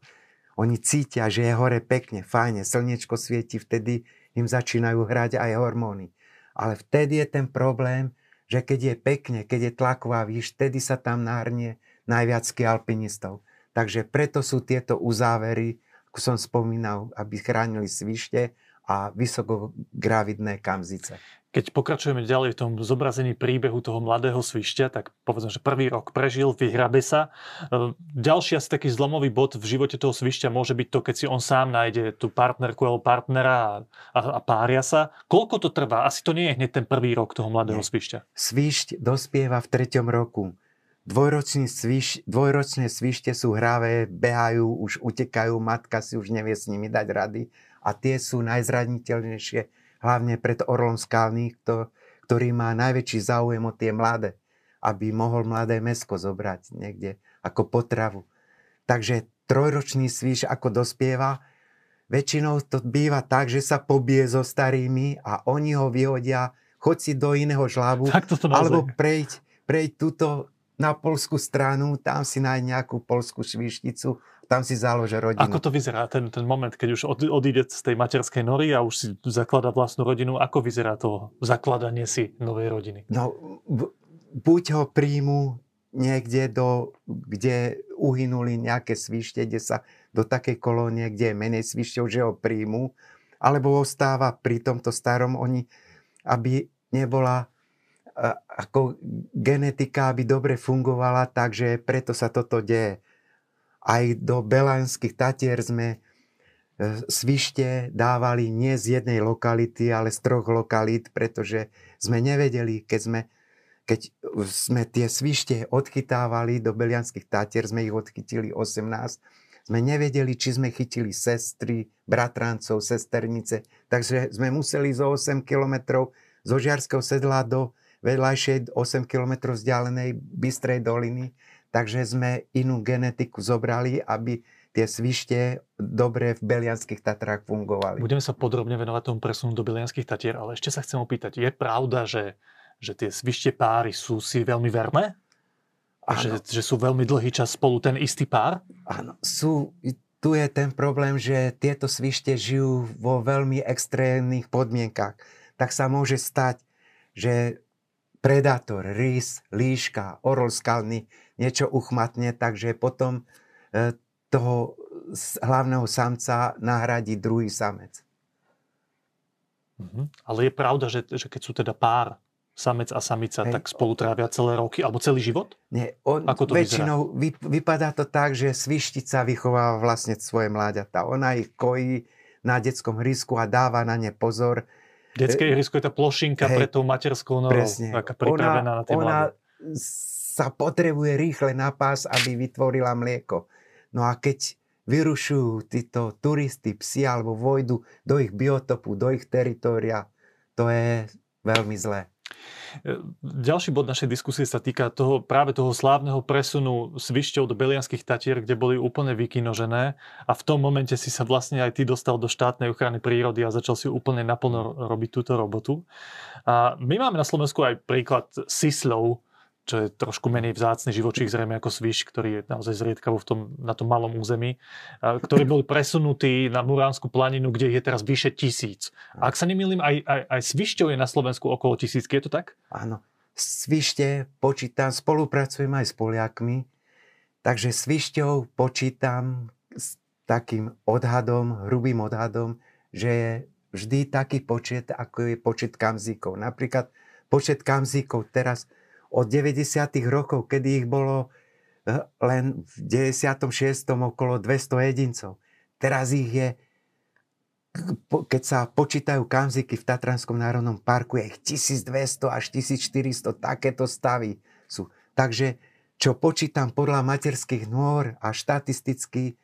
Oni cítia, že je hore pekne, fajne, slniečko svieti, vtedy im začínajú hrať aj hormóny. Ale vtedy je ten problém, že keď je pekne, keď je tlaková výš, vtedy sa tam nahrnie najviac alpinistov. Takže preto sú tieto uzávery, ako som spomínal, aby chránili svište a vysokogravidné kamzice. Keď pokračujeme ďalej v tom zobrazení príbehu toho mladého svišťa, tak povedzme, že prvý rok prežil, vyhrabe sa. E, ďalší asi taký zlomový bod v živote toho svišťa môže byť to, keď si on sám nájde tú partnerku alebo partnera a, a, pária sa. Koľko to trvá? Asi to nie je hneď ten prvý rok toho mladého nie. svišťa. Svišť dospieva v treťom roku. Dvojročný sviš, dvojročné svište sú hravé, behajú, už utekajú, matka si už nevie s nimi dať rady a tie sú najzraniteľnejšie hlavne pred orlom skalných, ktorý má najväčší záujem o tie mladé, aby mohol mladé mesko zobrať niekde ako potravu. Takže trojročný svíš ako dospieva, väčšinou to býva tak, že sa pobije so starými a oni ho vyhodia, choď si do iného žlabu, alebo prejď, prejď túto na polskú stranu, tam si nájde nejakú polskú švišticu tam si záložia rodinu. Ako to vyzerá ten, ten moment, keď už od, odíde z tej materskej nory a už si zaklada vlastnú rodinu? Ako vyzerá to zakladanie si novej rodiny? No, buď ho príjmu niekde, do, kde uhynuli nejaké svište, kde sa do takej kolónie, kde je menej svišťov, že ho príjmu, alebo ostáva pri tomto starom, oni, aby nebola ako genetika, aby dobre fungovala, takže preto sa toto deje aj do Belánskych Tatier sme e, svište dávali nie z jednej lokality, ale z troch lokalít, pretože sme nevedeli, keď sme, keď sme tie svište odchytávali do Belianských Tatier, sme ich odchytili 18, sme nevedeli, či sme chytili sestry, bratrancov, sesternice, takže sme museli zo 8 kilometrov zo Žiarského sedla do vedľajšej 8 km vzdialenej Bystrej doliny Takže sme inú genetiku zobrali, aby tie svište dobre v Belianských Tatrách fungovali. Budeme sa podrobne venovať tomu presunu do Belianských Tatier, ale ešte sa chcem opýtať, je pravda, že, že tie svište páry sú si veľmi verné? Že, že sú veľmi dlhý čas spolu ten istý pár? Áno, sú, tu je ten problém, že tieto svište žijú vo veľmi extrémnych podmienkach. Tak sa môže stať, že predátor, rys, líška, orol skalný niečo uchmatne, takže potom e, toho hlavného samca nahradí druhý samec. Mhm. Ale je pravda, že, že keď sú teda pár, samec a samica, Hej. tak spolu trávia celé roky, alebo celý život? Nie, on, Ako to väčšinou vy, vypadá to tak, že svištica vychováva vlastne svoje mláďatá. Ona ich kojí na detskom hrysku a dáva na ne pozor. Detské ihrisko je tá plošinka Hej, pre tou materskou norou, presne. taká pripravená ona, na tie Ona mladé. sa potrebuje rýchle na pás, aby vytvorila mlieko. No a keď vyrušujú títo turisti, psi alebo vojdu do ich biotopu, do ich teritoria, to je veľmi zlé. E, ďalší bod našej diskusie sa týka toho, práve toho slávneho presunu s vyšťou do Belianských Tatier, kde boli úplne vykinožené a v tom momente si sa vlastne aj ty dostal do štátnej ochrany prírody a začal si úplne naplno robiť túto robotu. A my máme na Slovensku aj príklad Sislov, čo je trošku menej vzácny živočích, zrejme ako sviš, ktorý je naozaj zriedkavo v tom, na tom malom území, ktorí boli presunutí na Muránsku planinu, kde je teraz vyše tisíc. A ak sa nemýlim, aj, aj, aj svišťov je na Slovensku okolo tisícky, je to tak? Áno. Svište počítam, spolupracujem aj s Poliakmi, takže svišťou počítam s takým odhadom, hrubým odhadom, že je vždy taký počet, ako je počet kamzíkov. Napríklad počet kamzíkov teraz od 90. rokov, kedy ich bolo eh, len v 96. okolo 200 jedincov. Teraz ich je, keď sa počítajú kamziky v Tatranskom národnom parku, je ich 1200 až 1400, takéto stavy sú. Takže čo počítam podľa materských nôr a štatisticky,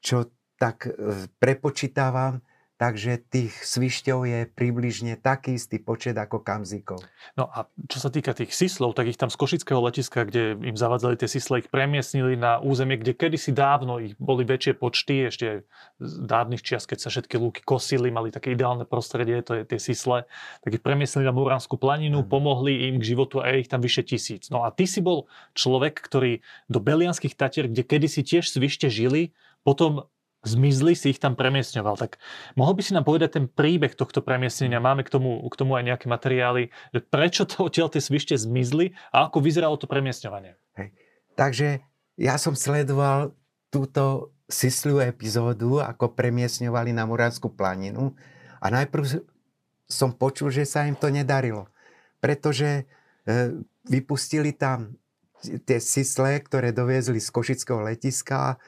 čo tak eh, prepočítavam, Takže tých svišťov je približne taký istý počet ako kamzíkov. No a čo sa týka tých sislov, tak ich tam z Košického letiska, kde im zavadzali tie sisle, ich premiesnili na územie, kde kedysi dávno ich boli väčšie počty, ešte z dávnych čias, keď sa všetky lúky kosili, mali také ideálne prostredie, to je tie sisle, tak ich premiesnili na Muránsku planinu, mm. pomohli im k životu a je ich tam vyše tisíc. No a ty si bol človek, ktorý do Belianských Tatier, kde kedysi tiež svište žili, potom zmizli, si ich tam premiesňoval. Tak mohol by si nám povedať ten príbeh tohto premiesnenia? Máme k tomu, k tomu aj nejaké materiály, že prečo to odtiaľ tie svište zmizli a ako vyzeralo to premiesňovanie? Hej. Takže ja som sledoval túto sisliu epizódu, ako premiesňovali na Muránsku planinu a najprv som počul, že sa im to nedarilo, pretože e, vypustili tam tie sisle, ktoré doviezli z Košického letiska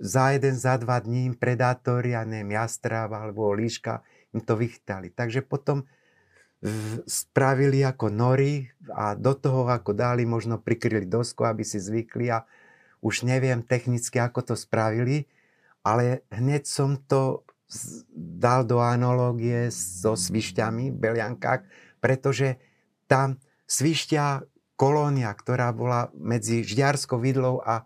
za jeden, za dva dní predátori, ja neviem, jastrab alebo líška im to vychytali. Takže potom spravili ako nory a do toho ako dali, možno prikryli dosku, aby si zvykli a už neviem technicky, ako to spravili, ale hneď som to dal do analógie so svišťami v Beliankách, pretože tam svišťa kolónia, ktorá bola medzi Žďarskou vidlou a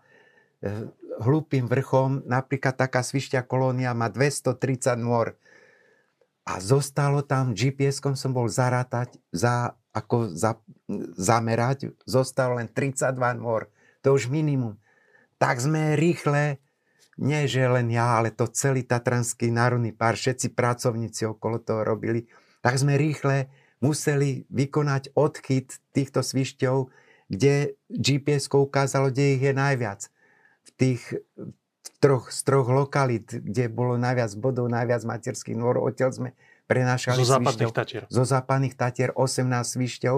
hlúpým vrchom, napríklad taká svišťa kolónia má 230 nôr. A zostalo tam, GPS-kom som bol zarátať, za, ako za, zamerať, zostalo len 32 nôr. To už minimum. Tak sme rýchle, nie že len ja, ale to celý Tatranský národný pár, všetci pracovníci okolo toho robili, tak sme rýchle museli vykonať odchyt týchto svišťov, kde GPS ukázalo, kde ich je najviac tých troch, z troch lokalít, kde bolo najviac bodov, najviac materských nôr, odtiaľ sme prenášali zo západných tatier. Zo západných tatier 18 svišťov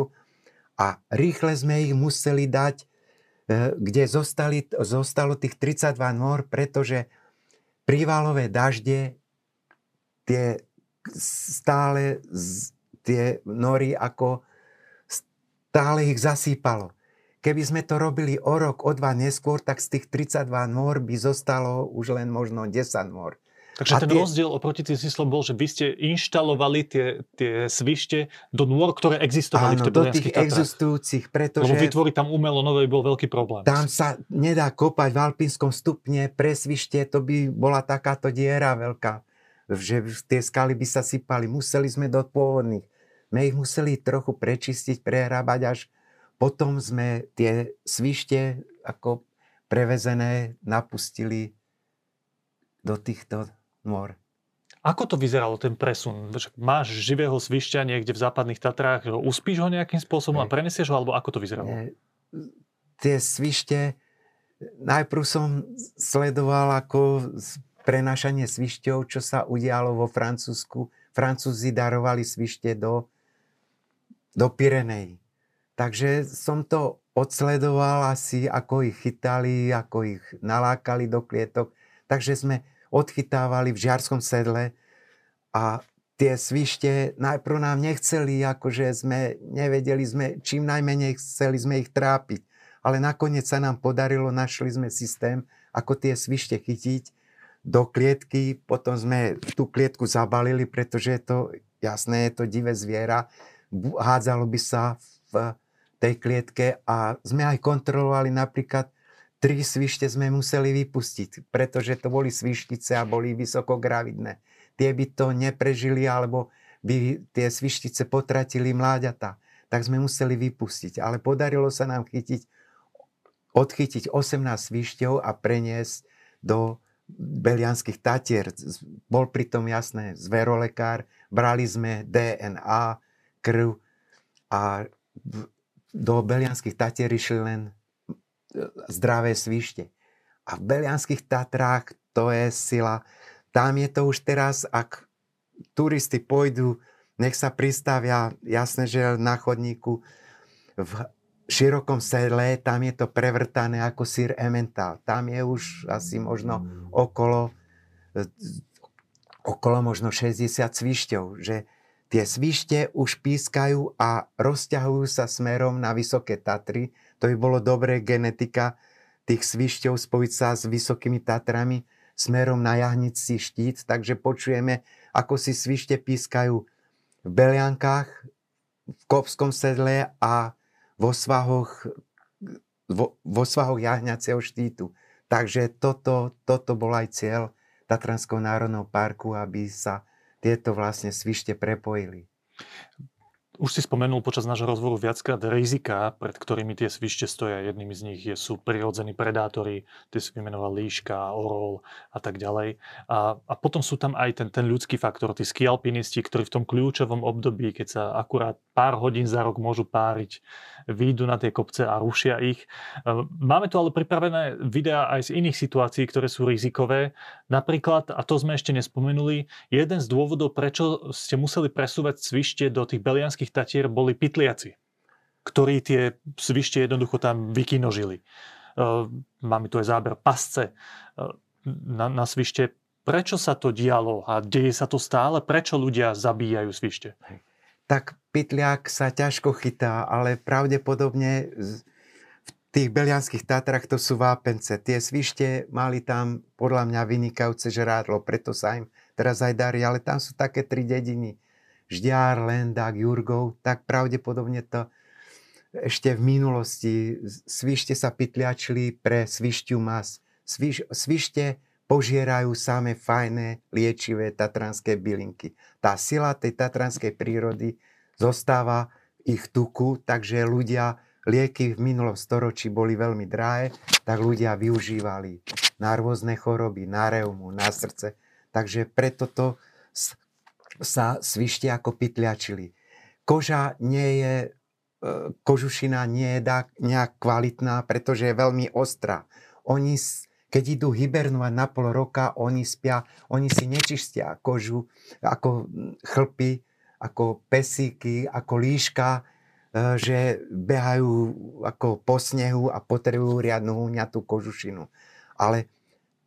a rýchle sme ich museli dať, e, kde zostali, zostalo tých 32 nôr, pretože prívalové dažde tie stále tie nory ako stále ich zasýpalo. Keby sme to robili o rok, o dva neskôr, tak z tých 32 nôr by zostalo už len možno 10 nôr. Takže a ten tie... rozdiel oproti tým smyslom bol, že vy ste inštalovali tie, tie svište do nôr, ktoré existovali Áno, v do tých Tatrách. existujúcich, pretože... Lebo vytvoriť tam umelo nové bol veľký problém. Tam sa nedá kopať v alpínskom stupne pre svište, to by bola takáto diera veľká, že tie skaly by sa sypali. Museli sme do pôvodných. My ich museli trochu prečistiť, prehrábať, až potom sme tie svište ako prevezené napustili do týchto nôr. Ako to vyzeralo, ten presun? Máš živého svišťa niekde v západných Tatrách, uspíš ho nejakým spôsobom a prenesieš ho, alebo ako to vyzeralo? Nie. Tie svište, najprv som sledoval ako prenašanie svišťov, čo sa udialo vo Francúzsku. Francúzi darovali svište do, do Pirenej. Takže som to odsledoval asi, ako ich chytali, ako ich nalákali do klietok. Takže sme odchytávali v žiarskom sedle a tie svište najprv nám nechceli, akože sme nevedeli sme, čím najmenej chceli sme ich trápiť. Ale nakoniec sa nám podarilo, našli sme systém, ako tie svište chytiť do klietky, potom sme tú klietku zabalili, pretože je to, jasné, je to divé zviera, hádzalo by sa v tej klietke a sme aj kontrolovali napríklad tri svište sme museli vypustiť, pretože to boli svištice a boli vysoko gravidné. Tie by to neprežili, alebo by tie svištice potratili mláďata. Tak sme museli vypustiť. Ale podarilo sa nám chytiť, odchytiť 18 svišťov a preniesť do Belianských tatier. Bol pritom jasné zverolekár, brali sme DNA, krv a do Belianských tatier išli len zdravé svište. A v Belianských Tatrách to je sila. Tam je to už teraz, ak turisti pôjdu, nech sa pristavia, jasné, že na chodníku v širokom sedle, tam je to prevrtané ako sír emmental. Tam je už asi možno okolo, okolo možno 60 svišťov, že tie svište už pískajú a rozťahujú sa smerom na Vysoké Tatry, to by bolo dobré genetika tých svišťov spojiť sa s vysokými Tatrami smerom na Jahnici štít, takže počujeme, ako si svište pískajú v Beliankách, v Kopskom sedle a vo svahoch, vo, vo svahoch Jahňaceho štítu. Takže toto, toto bol aj cieľ Tatranského národného parku, aby sa tieto vlastne svište prepojili. Už si spomenul počas nášho rozhovoru viackrát rizika, pred ktorými tie svište stoja. Jednými z nich sú prirodzení predátori, tie si vymenoval líška, orol a tak ďalej. A, a potom sú tam aj ten, ten ľudský faktor, tí skialpinisti, ktorí v tom kľúčovom období, keď sa akurát pár hodín za rok môžu páriť, výjdu na tie kopce a rušia ich. Máme tu ale pripravené videá aj z iných situácií, ktoré sú rizikové. Napríklad, a to sme ešte nespomenuli, jeden z dôvodov, prečo ste museli presúvať svište do tých belianských Vysokých Tatier boli pytliaci, ktorí tie svište jednoducho tam vykinožili. E, máme tu aj záber pasce e, na, na svište. Prečo sa to dialo a deje sa to stále? Prečo ľudia zabíjajú svište? Tak pytliak sa ťažko chytá, ale pravdepodobne v tých Belianských Tatrach to sú vápence. Tie svište mali tam podľa mňa vynikajúce žrádlo, preto sa im teraz aj darí, ale tam sú také tri dediny Ždiár, Lendák, Jurgov, tak pravdepodobne to ešte v minulosti svište sa pytliačili pre svišťu mas. Sviš, svište požierajú samé fajné liečivé tatranské bylinky. Tá sila tej tatranskej prírody zostáva ich tuku, takže ľudia, lieky v minulom storočí boli veľmi drahé, tak ľudia využívali na rôzne choroby, na reumu, na srdce. Takže preto to sa svište ako pytliačili. Koža nie je, e, kožušina nie je nejak kvalitná, pretože je veľmi ostrá. Oni, keď idú hibernovať na pol roka, oni spia, oni si nečistia kožu ako chlpy, ako pesíky, ako líška, e, že behajú ako po snehu a potrebujú riadnu húňatú kožušinu. Ale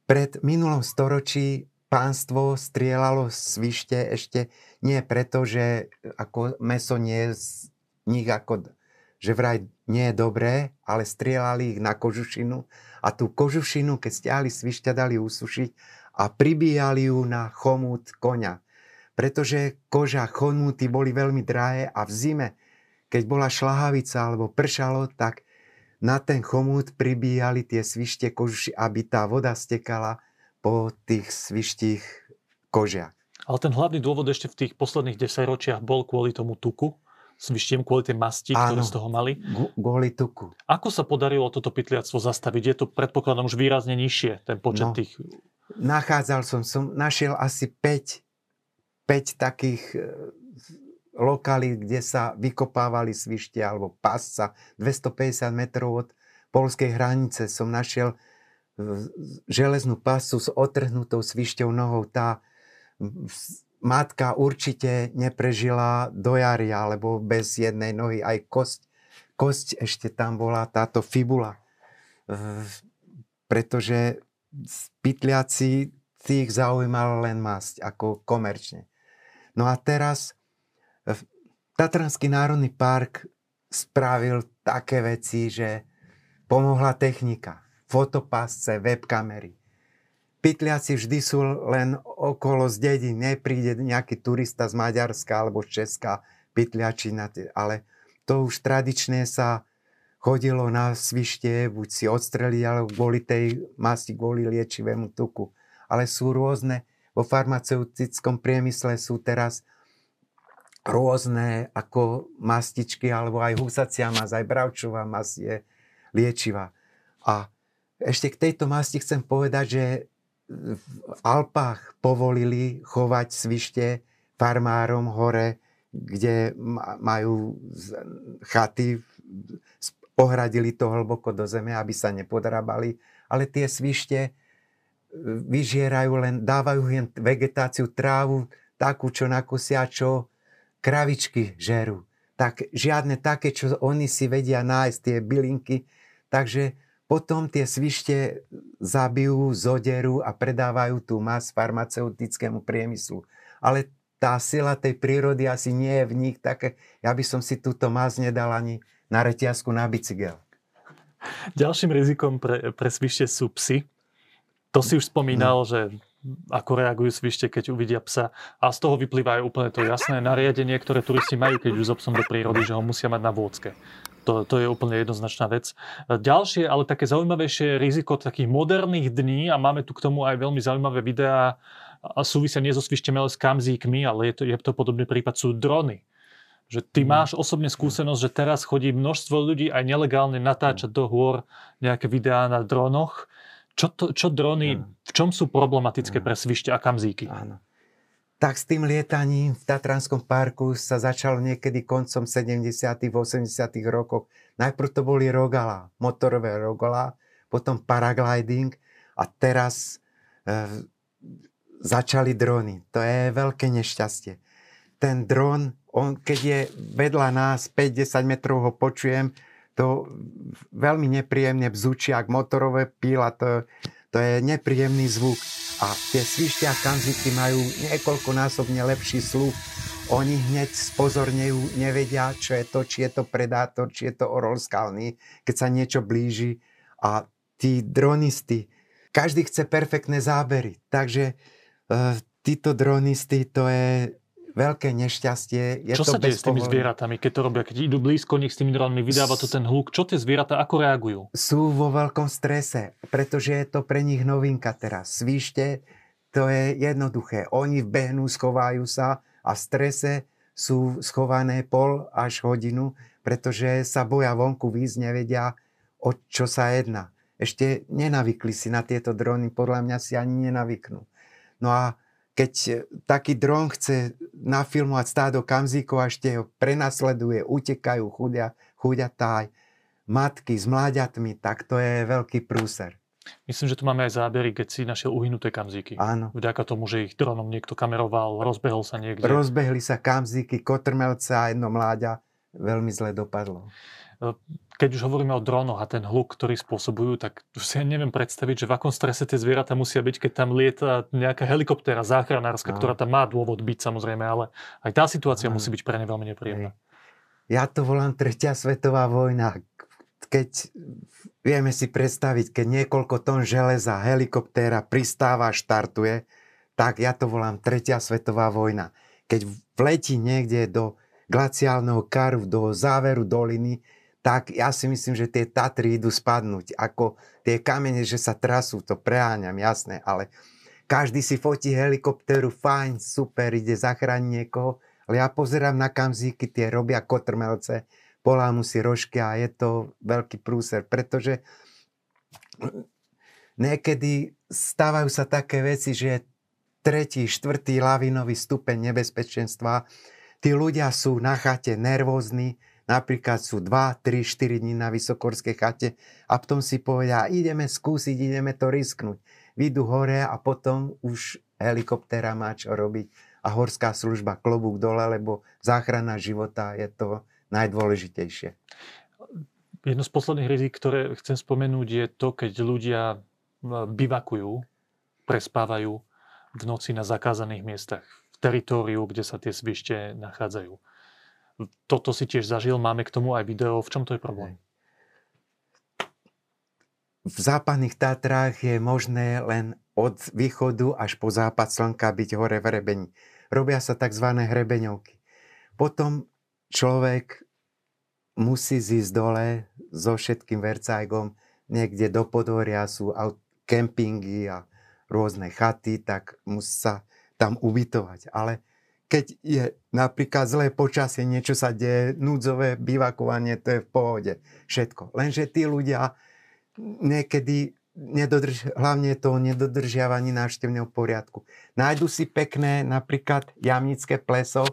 pred minulom storočí pánstvo strieľalo svište ešte nie preto, že ako meso nie je z nich ako, že vraj nie je dobré, ale strieľali ich na kožušinu a tú kožušinu, keď stiahli svišťa, dali usušiť a pribíjali ju na chomút koňa. Pretože koža chomúty boli veľmi drahé a v zime, keď bola šlahavica alebo pršalo, tak na ten chomút pribíjali tie svište kožuši, aby tá voda stekala po tých svištích kožiach. Ale ten hlavný dôvod ešte v tých posledných desaťročiach bol kvôli tomu tuku? svištiem kvôli tej masti, Áno, ktoré z toho mali. kvôli tuku. Ako sa podarilo toto pytliactvo zastaviť? Je to predpokladom už výrazne nižšie, ten počet no, tých... Nachádzal som, som našiel asi 5, 5 takých e, lokalít, kde sa vykopávali svište alebo pasca. 250 metrov od polskej hranice som našiel železnú pasu s otrhnutou svišťou nohou. Tá matka určite neprežila do jary, alebo bez jednej nohy aj kosť. Kosť ešte tam bola, táto fibula. Pretože pytliaci tých zaujímal len masť, ako komerčne. No a teraz Tatranský národný park spravil také veci, že pomohla technika, fotopásce, webkamery pytliaci vždy sú len okolo z dedín. Nepríde nejaký turista z Maďarska alebo z Česka pytliačina, ale to už tradične sa chodilo na svište, buď si odstreliť, alebo kvôli tej masti, kvôli liečivému tuku. Ale sú rôzne, vo farmaceutickom priemysle sú teraz rôzne ako mastičky, alebo aj husacia mas, aj bravčová mas je liečivá. A ešte k tejto masti chcem povedať, že v Alpách povolili chovať svište farmárom hore, kde majú chaty, ohradili to hlboko do zeme, aby sa nepodrabali, ale tie svište e, vyžierajú len, dávajú len vegetáciu, trávu, takú, čo nakusia, čo kravičky žerú. Tak žiadne také, čo oni si vedia nájsť, tie bylinky. Takže potom tie svište zabijú, zoderú a predávajú tú mas farmaceutickému priemyslu. Ale tá sila tej prírody asi nie je v nich také, ja by som si túto mas nedal ani na reťazku na bicykel. Ďalším rizikom pre, pre svište sú psy. To si už spomínal, no. že ako reagujú svište, keď uvidia psa. A z toho vyplýva aj úplne to jasné nariadenie, ktoré turisti majú, keď už s obsom do prírody, že ho musia mať na vôdzke. To, to je úplne jednoznačná vec. Ďalšie, ale také zaujímavejšie riziko takých moderných dní a máme tu k tomu aj veľmi zaujímavé videá a súvisia nie so svišťami, ale s kamzíkmi, ale je to, je to podobný prípad, sú drony. Že ty mm. máš osobne skúsenosť, že teraz chodí množstvo ľudí aj nelegálne natáčať do hôr nejaké videá na dronoch. Čo, to, čo drony, v čom sú problematické pre svište a kamzíky? Áno tak s tým lietaním v Tatranskom parku sa začalo niekedy koncom 70 80 rokov. Najprv to boli rogala, motorové rogala, potom paragliding a teraz e, začali drony. To je veľké nešťastie. Ten dron, on, keď je vedľa nás 5-10 metrov ho počujem, to veľmi nepríjemne bzučí, ak motorové píla, to, to je nepríjemný zvuk. A tie svištia kanziky majú niekoľkonásobne lepší sluch. Oni hneď spozornejú, nevedia, čo je to, či je to predátor, či je to orol skalný, keď sa niečo blíži. A tí dronisty, každý chce perfektné zábery. Takže e, títo dronisty, to je veľké nešťastie. Je čo to sa deje s tými zvieratami, keď to robia? Keď idú blízko nich s tými dronmi, vydáva to ten hluk. Čo tie zvieratá, ako reagujú? Sú vo veľkom strese, pretože je to pre nich novinka teraz. Svíšte, to je jednoduché. Oni vbehnú, schovajú sa a v strese sú schované pol až hodinu, pretože sa boja vonku výjsť, nevedia, o čo sa jedná. Ešte nenavykli si na tieto drony, podľa mňa si ani nenavyknú. No a keď e, taký dron chce nafilmovať stádo kamzíkov a ešte ho prenasleduje, utekajú chudia, chudiatá matky s mláďatmi, tak to je veľký prúser. Myslím, že tu máme aj zábery, keď si našiel uhynuté kamzíky. Áno. Vďaka tomu, že ich dronom niekto kameroval, rozbehol sa niekde. Rozbehli sa kamzíky, kotrmelce a jedno mláďa. Veľmi zle dopadlo. Keď už hovoríme o dronoch a ten hluk, ktorý spôsobujú, tak už si neviem predstaviť, že v akom strese tie zvieratá musia byť, keď tam lieta nejaká helikoptéra záchranárska, no. ktorá tam má dôvod byť samozrejme, ale aj tá situácia no. musí byť pre ne veľmi nepríjemná. Ja to volám tretia svetová vojna. keď vieme si predstaviť, keď niekoľko tón železa helikoptéra pristáva, štartuje, tak ja to volám Tretia svetová vojna. Keď vletí niekde do glaciálneho karu, do záveru doliny, tak ja si myslím, že tie Tatry idú spadnúť. Ako tie kamene, že sa trasú, to preháňam, jasné, ale každý si fotí helikoptéru, fajn, super, ide zachrániť niekoho, ale ja pozerám na kamzíky, tie robia kotrmelce, polámu si rožky a je to veľký prúser, pretože niekedy stávajú sa také veci, že tretí, štvrtý lavinový stupeň nebezpečenstva, tí ľudia sú na chate nervózni, napríklad sú 2, 3, 4 dní na vysokorskej chate a potom si povedia, ideme skúsiť, ideme to risknúť. Vyjdú hore a potom už helikoptéra má čo robiť a horská služba klobúk dole, lebo záchrana života je to najdôležitejšie. Jedno z posledných rizik, ktoré chcem spomenúť, je to, keď ľudia bivakujú, prespávajú v noci na zakázaných miestach, v teritóriu, kde sa tie svište nachádzajú. Toto si tiež zažil, máme k tomu aj video. V čom to je problém? V západných Tatrách je možné len od východu až po západ slnka byť hore v hrebení. Robia sa tzv. hrebeňovky. Potom človek musí zísť dole so všetkým vercajgom, niekde do Podhoria sú kempingy a rôzne chaty, tak musí sa tam ubytovať. Ale keď je napríklad zlé počasie, niečo sa deje, núdzové bivakovanie, to je v pohode. Všetko. Lenže tí ľudia niekedy nedodrž, hlavne to nedodržiavaní návštevného poriadku. Nájdu si pekné napríklad jamnické pleso,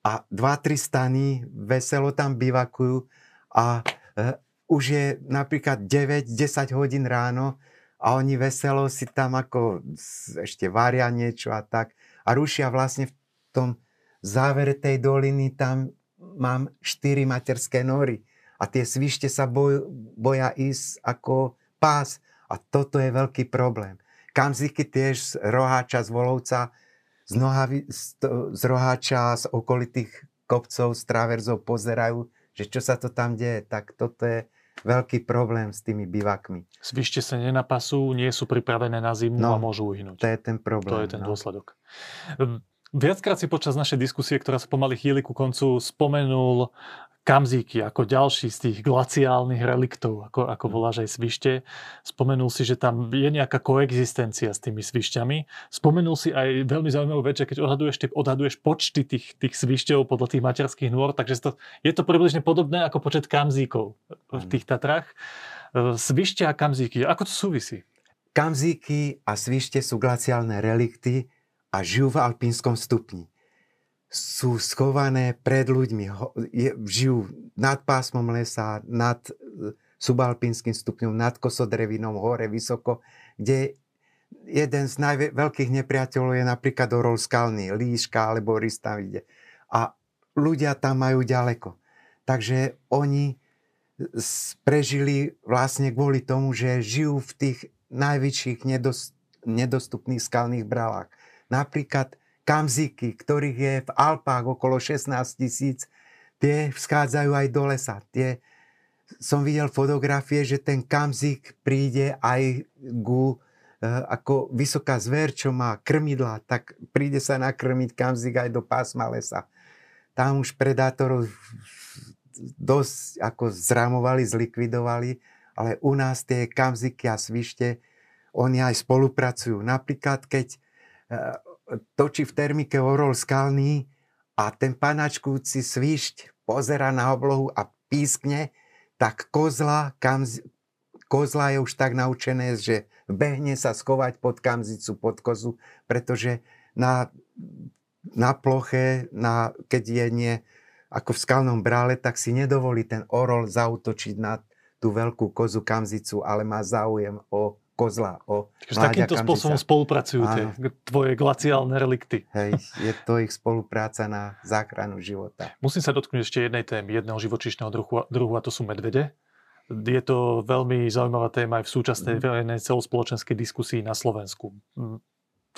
a dva, tri stany veselo tam bivakujú a e, už je napríklad 9-10 hodín ráno a oni veselo si tam ako ešte varia niečo a tak a rušia vlastne v tom závere tej doliny tam mám 4 materské nory a tie svište sa boj, boja ísť ako pás a toto je veľký problém. Kamziky tiež z roháča, z volovca, z, nohavi, z, z roháča, z okolitých kopcov, z traverzov pozerajú, že čo sa to tam deje, tak toto je veľký problém s tými bivakmi. Svište sa nenapasú, nie sú pripravené na zimu no, a môžu uhynúť. To je ten problém. To je ten no. dôsledok. Viackrát si počas našej diskusie, ktorá sa pomaly chýli ku koncu, spomenul kamzíky ako ďalší z tých glaciálnych reliktov, ako, ako hm. voláš aj svište. Spomenul si, že tam je nejaká koexistencia s tými svišťami. Spomenul si aj veľmi zaujímavú vec, že keď odhaduješ, odhaduješ počty tých, tých svišťov podľa tých materských nôr, takže to, je to približne podobné ako počet kamzíkov v hm. tých Tatrách. E, svište a kamzíky, ako to súvisí? Kamzíky a svište sú glaciálne relikty a žijú v alpínskom stupni sú schované pred ľuďmi, žijú nad pásmom lesa, nad e, subalpínskym stupňom, nad kosodrevinou, hore, vysoko, kde jeden z najveľkých nepriateľov je napríklad orol skalný, líška alebo rys tam ide. A ľudia tam majú ďaleko. Takže oni prežili vlastne kvôli tomu, že žijú v tých najväčších nedostupných skalných bralách. Napríklad kamziky, ktorých je v Alpách okolo 16 tisíc, tie vschádzajú aj do lesa. Tie, som videl fotografie, že ten kamzik príde aj ku e, ako vysoká zver, čo má krmidla, tak príde sa nakrmiť kamzik aj do pásma lesa. Tam už predátorov dosť ako zramovali, zlikvidovali, ale u nás tie kamziky a svište, oni aj spolupracujú. Napríklad, keď točí v termike orol skalný a ten panačkúci svišť pozera na oblohu a pískne, tak kozla, kamz, kozla je už tak naučené, že behne sa schovať pod kamzicu, pod kozu, pretože na, na ploche, na, keď je nie ako v skalnom brále, tak si nedovolí ten orol zautočiť na tú veľkú kozu kamzicu, ale má záujem o kozla. O Takže takýmto spôsobom spolupracujú tie tvoje glaciálne relikty. Hej, je to ich spolupráca na záchranu života. Musím sa dotknúť ešte jednej témy, jedného živočíšneho druhu, druhu a to sú medvede. Je to veľmi zaujímavá téma aj v súčasnej mm. celospoľočenskej diskusii na Slovensku.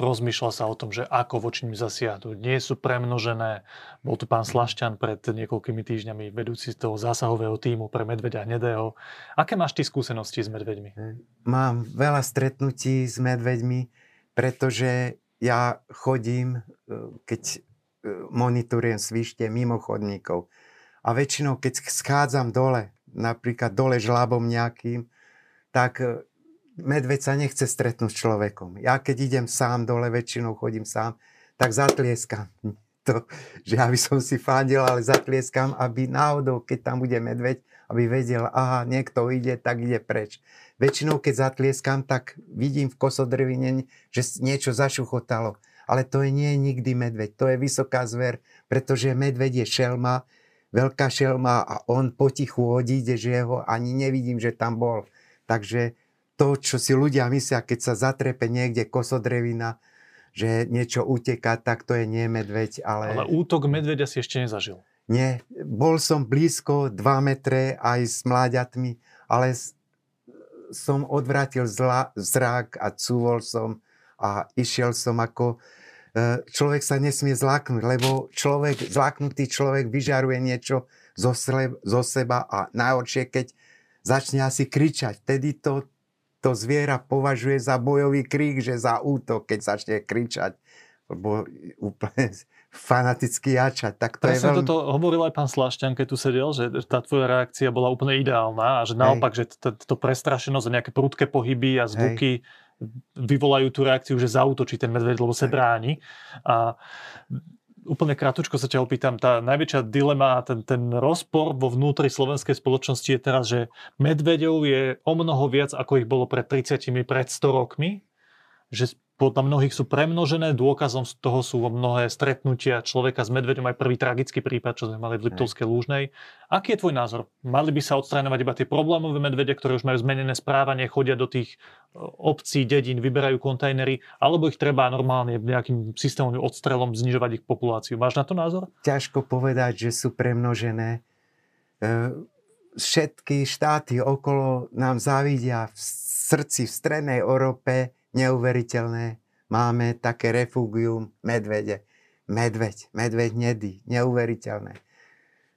Rozmýšľa sa o tom, že ako voči nim zasiahnuť. Nie sú premnožené. Bol tu pán Slašťan pred niekoľkými týždňami, vedúci toho zásahového týmu pre medveďa hnedého. Aké máš ty skúsenosti s medveďmi? Mám veľa stretnutí s medveďmi, pretože ja chodím, e, keď e, monitorujem svište mimo chodníkov. A väčšinou, keď schádzam dole, napríklad dole žlábom nejakým, tak e, medveď sa nechce stretnúť s človekom. Ja keď idem sám dole, väčšinou chodím sám, tak zatlieskam. To, že ja by som si fandil, ale zatlieskam, aby náhodou, keď tam bude medveď, aby vedel, aha, niekto ide, tak ide preč. Väčšinou, keď zatlieskam, tak vidím v kosodrvine, že niečo zašuchotalo. Ale to je nie je nikdy medveď, to je vysoká zver, pretože medveď je šelma, veľká šelma a on potichu odíde, že ho ani nevidím, že tam bol. Takže to, čo si ľudia myslia, keď sa zatrepe niekde kosodrevina, že niečo uteká, tak to je nie medveď, ale... Ale útok medveďa si ešte nezažil. Nie, bol som blízko 2 metre aj s mláďatmi, ale som odvrátil zla, zrak a cúvol som a išiel som ako... E, človek sa nesmie zláknuť, lebo človek, zláknutý človek vyžaruje niečo zo, zo seba a najhoršie, keď začne asi kričať. Vtedy to to zviera považuje za bojový krík, že za útok, keď začne kričať, lebo úplne fanaticky jačať. Tak to Presne je veľmi... toto hovoril aj pán Slašťan, keď tu sedel, že tá tvoja reakcia bola úplne ideálna a že naopak, Hej. že to, prestrašenosť a nejaké prudké pohyby a zvuky Hej. vyvolajú tú reakciu, že zautočí ten medveď, lebo sa bráni. A úplne krátko sa ťa opýtam, tá najväčšia dilema ten, ten rozpor vo vnútri slovenskej spoločnosti je teraz, že medvedov je o mnoho viac, ako ich bolo pred 30, pred 100 rokmi, že podľa mnohých sú premnožené, dôkazom z toho sú mnohé stretnutia človeka s medveďom, aj prvý tragický prípad, čo sme mali v Liptovskej Lúžnej. Aký je tvoj názor? Mali by sa odstraňovať iba tie problémové medvede, ktoré už majú zmenené správanie, chodia do tých e, obcí, dedín, vyberajú kontajnery, alebo ich treba normálne nejakým systémovým odstrelom znižovať ich populáciu. Máš na to názor? Ťažko povedať, že sú premnožené. E, všetky štáty okolo nám závidia v srdci, v strednej Európe neuveriteľné. Máme také refugium medvede. Medveď, medveď nedý, neuveriteľné.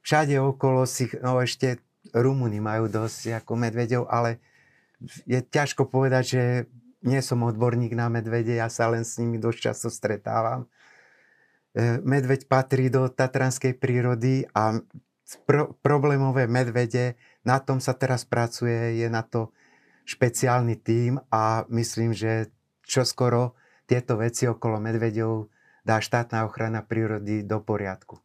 Všade okolo si, no ešte Rumúni majú dosť ako medvedov, ale je ťažko povedať, že nie som odborník na medvede, ja sa len s nimi dosť často stretávam. E, medveď patrí do tatranskej prírody a pro, problémové medvede, na tom sa teraz pracuje, je na to špeciálny tím a myslím, že čoskoro tieto veci okolo medvedov dá štátna ochrana prírody do poriadku.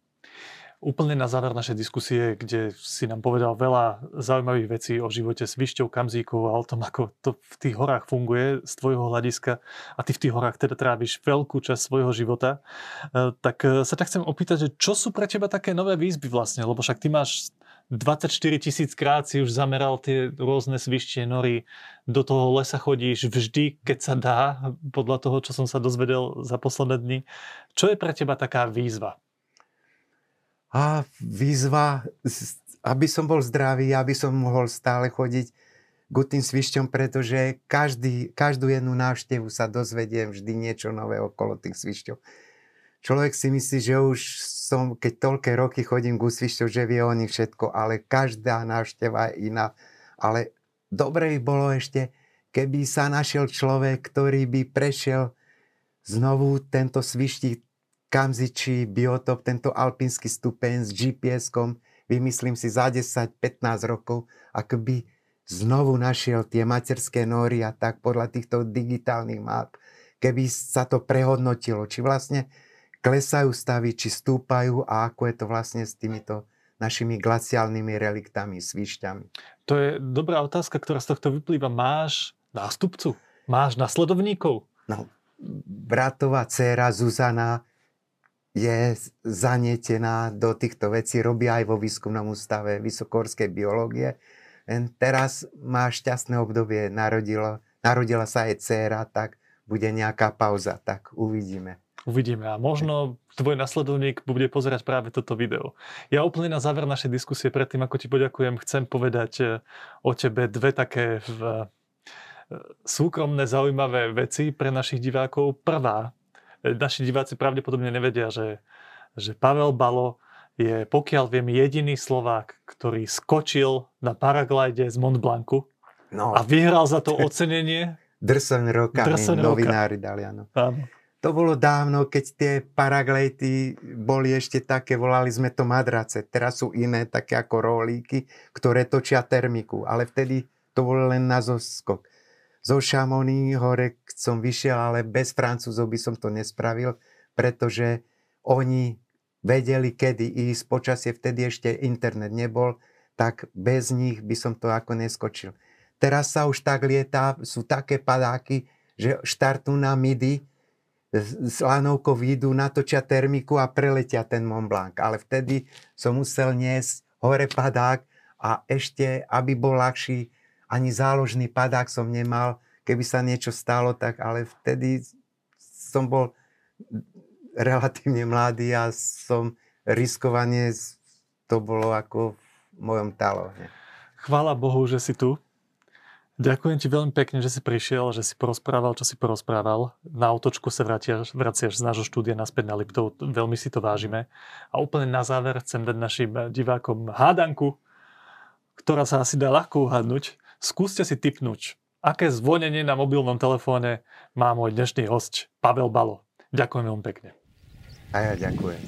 Úplne na záver našej diskusie, kde si nám povedal veľa zaujímavých vecí o živote svišťov, kamzíkov a o tom, ako to v tých horách funguje z tvojho hľadiska a ty v tých horách teda tráviš veľkú časť svojho života, eh, tak eh, sa ťa chcem opýtať, že čo sú pre teba také nové výzvy vlastne, lebo však ty máš 24 tisíc krát si už zameral tie rôzne svištie nory, do toho lesa chodíš vždy, keď sa dá, podľa toho, čo som sa dozvedel za posledné dni. Čo je pre teba taká výzva? A výzva, aby som bol zdravý, aby som mohol stále chodiť k tým svišťom, pretože každý, každú jednu návštevu sa dozvediem vždy niečo nové okolo tých svišťov človek si myslí, že už som, keď toľké roky chodím k úsvišťov, že vie o nich všetko, ale každá návšteva je iná. Ale dobre by bolo ešte, keby sa našiel človek, ktorý by prešiel znovu tento svišti kamzičí biotop, tento alpínsky stupeň s GPS-kom, vymyslím si za 10-15 rokov, ak by znovu našiel tie materské nory a tak podľa týchto digitálnych map, keby sa to prehodnotilo, či vlastne klesajú stavy, či stúpajú a ako je to vlastne s týmito našimi glaciálnymi reliktami, svišťami? To je dobrá otázka, ktorá z tohto vyplýva. Máš nástupcu? Máš nasledovníkov? No, bratová dcéra Zuzana je zanietená do týchto vecí, robí aj vo výskumnom ústave vysokorskej biológie. Len teraz má šťastné obdobie, narodila, narodila sa aj dcéra, tak bude nejaká pauza, tak uvidíme. Uvidíme a možno tvoj nasledovník bude pozerať práve toto video. Ja úplne na záver našej diskusie, predtým ako ti poďakujem, chcem povedať eh, o tebe dve také v súkromné zaujímavé veci pre našich divákov. Prvá, e, naši diváci pravdepodobne nevedia, že, že Pavel Balo je, pokiaľ viem, jediný Slovák, ktorý skočil na paraglide z Mont Blancu no. a vyhral za to ocenenie. Drsen roka, novinári dali, áno. áno. To bolo dávno, keď tie paraglejty boli ešte také, volali sme to madrace. Teraz sú iné, také ako rolíky, ktoré točia termiku. Ale vtedy to bolo len na zoskok. Zo Šamoní hore som vyšiel, ale bez Francúzov by som to nespravil, pretože oni vedeli, kedy ísť. Počasie vtedy ešte internet nebol, tak bez nich by som to ako neskočil. Teraz sa už tak lietá, sú také padáky, že štartú na midi, s lanovkou výjdu, natočia termiku a preletia ten Mont Blanc. Ale vtedy som musel niesť hore padák a ešte, aby bol ľahší, ani záložný padák som nemal. Keby sa niečo stalo, tak ale vtedy som bol relatívne mladý a som riskovanie, to bolo ako v mojom talóne. Chvála Bohu, že si tu. Ďakujem ti veľmi pekne, že si prišiel, že si porozprával, čo si porozprával. Na otočku sa vraciaš, vraciaš z nášho štúdia naspäť na Liptov. Veľmi si to vážime. A úplne na záver chcem dať našim divákom hádanku, ktorá sa asi dá ľahko uhadnúť. Skúste si typnúť, aké zvonenie na mobilnom telefóne má môj dnešný host Pavel Balo. Ďakujem veľmi pekne. A ja ďakujem.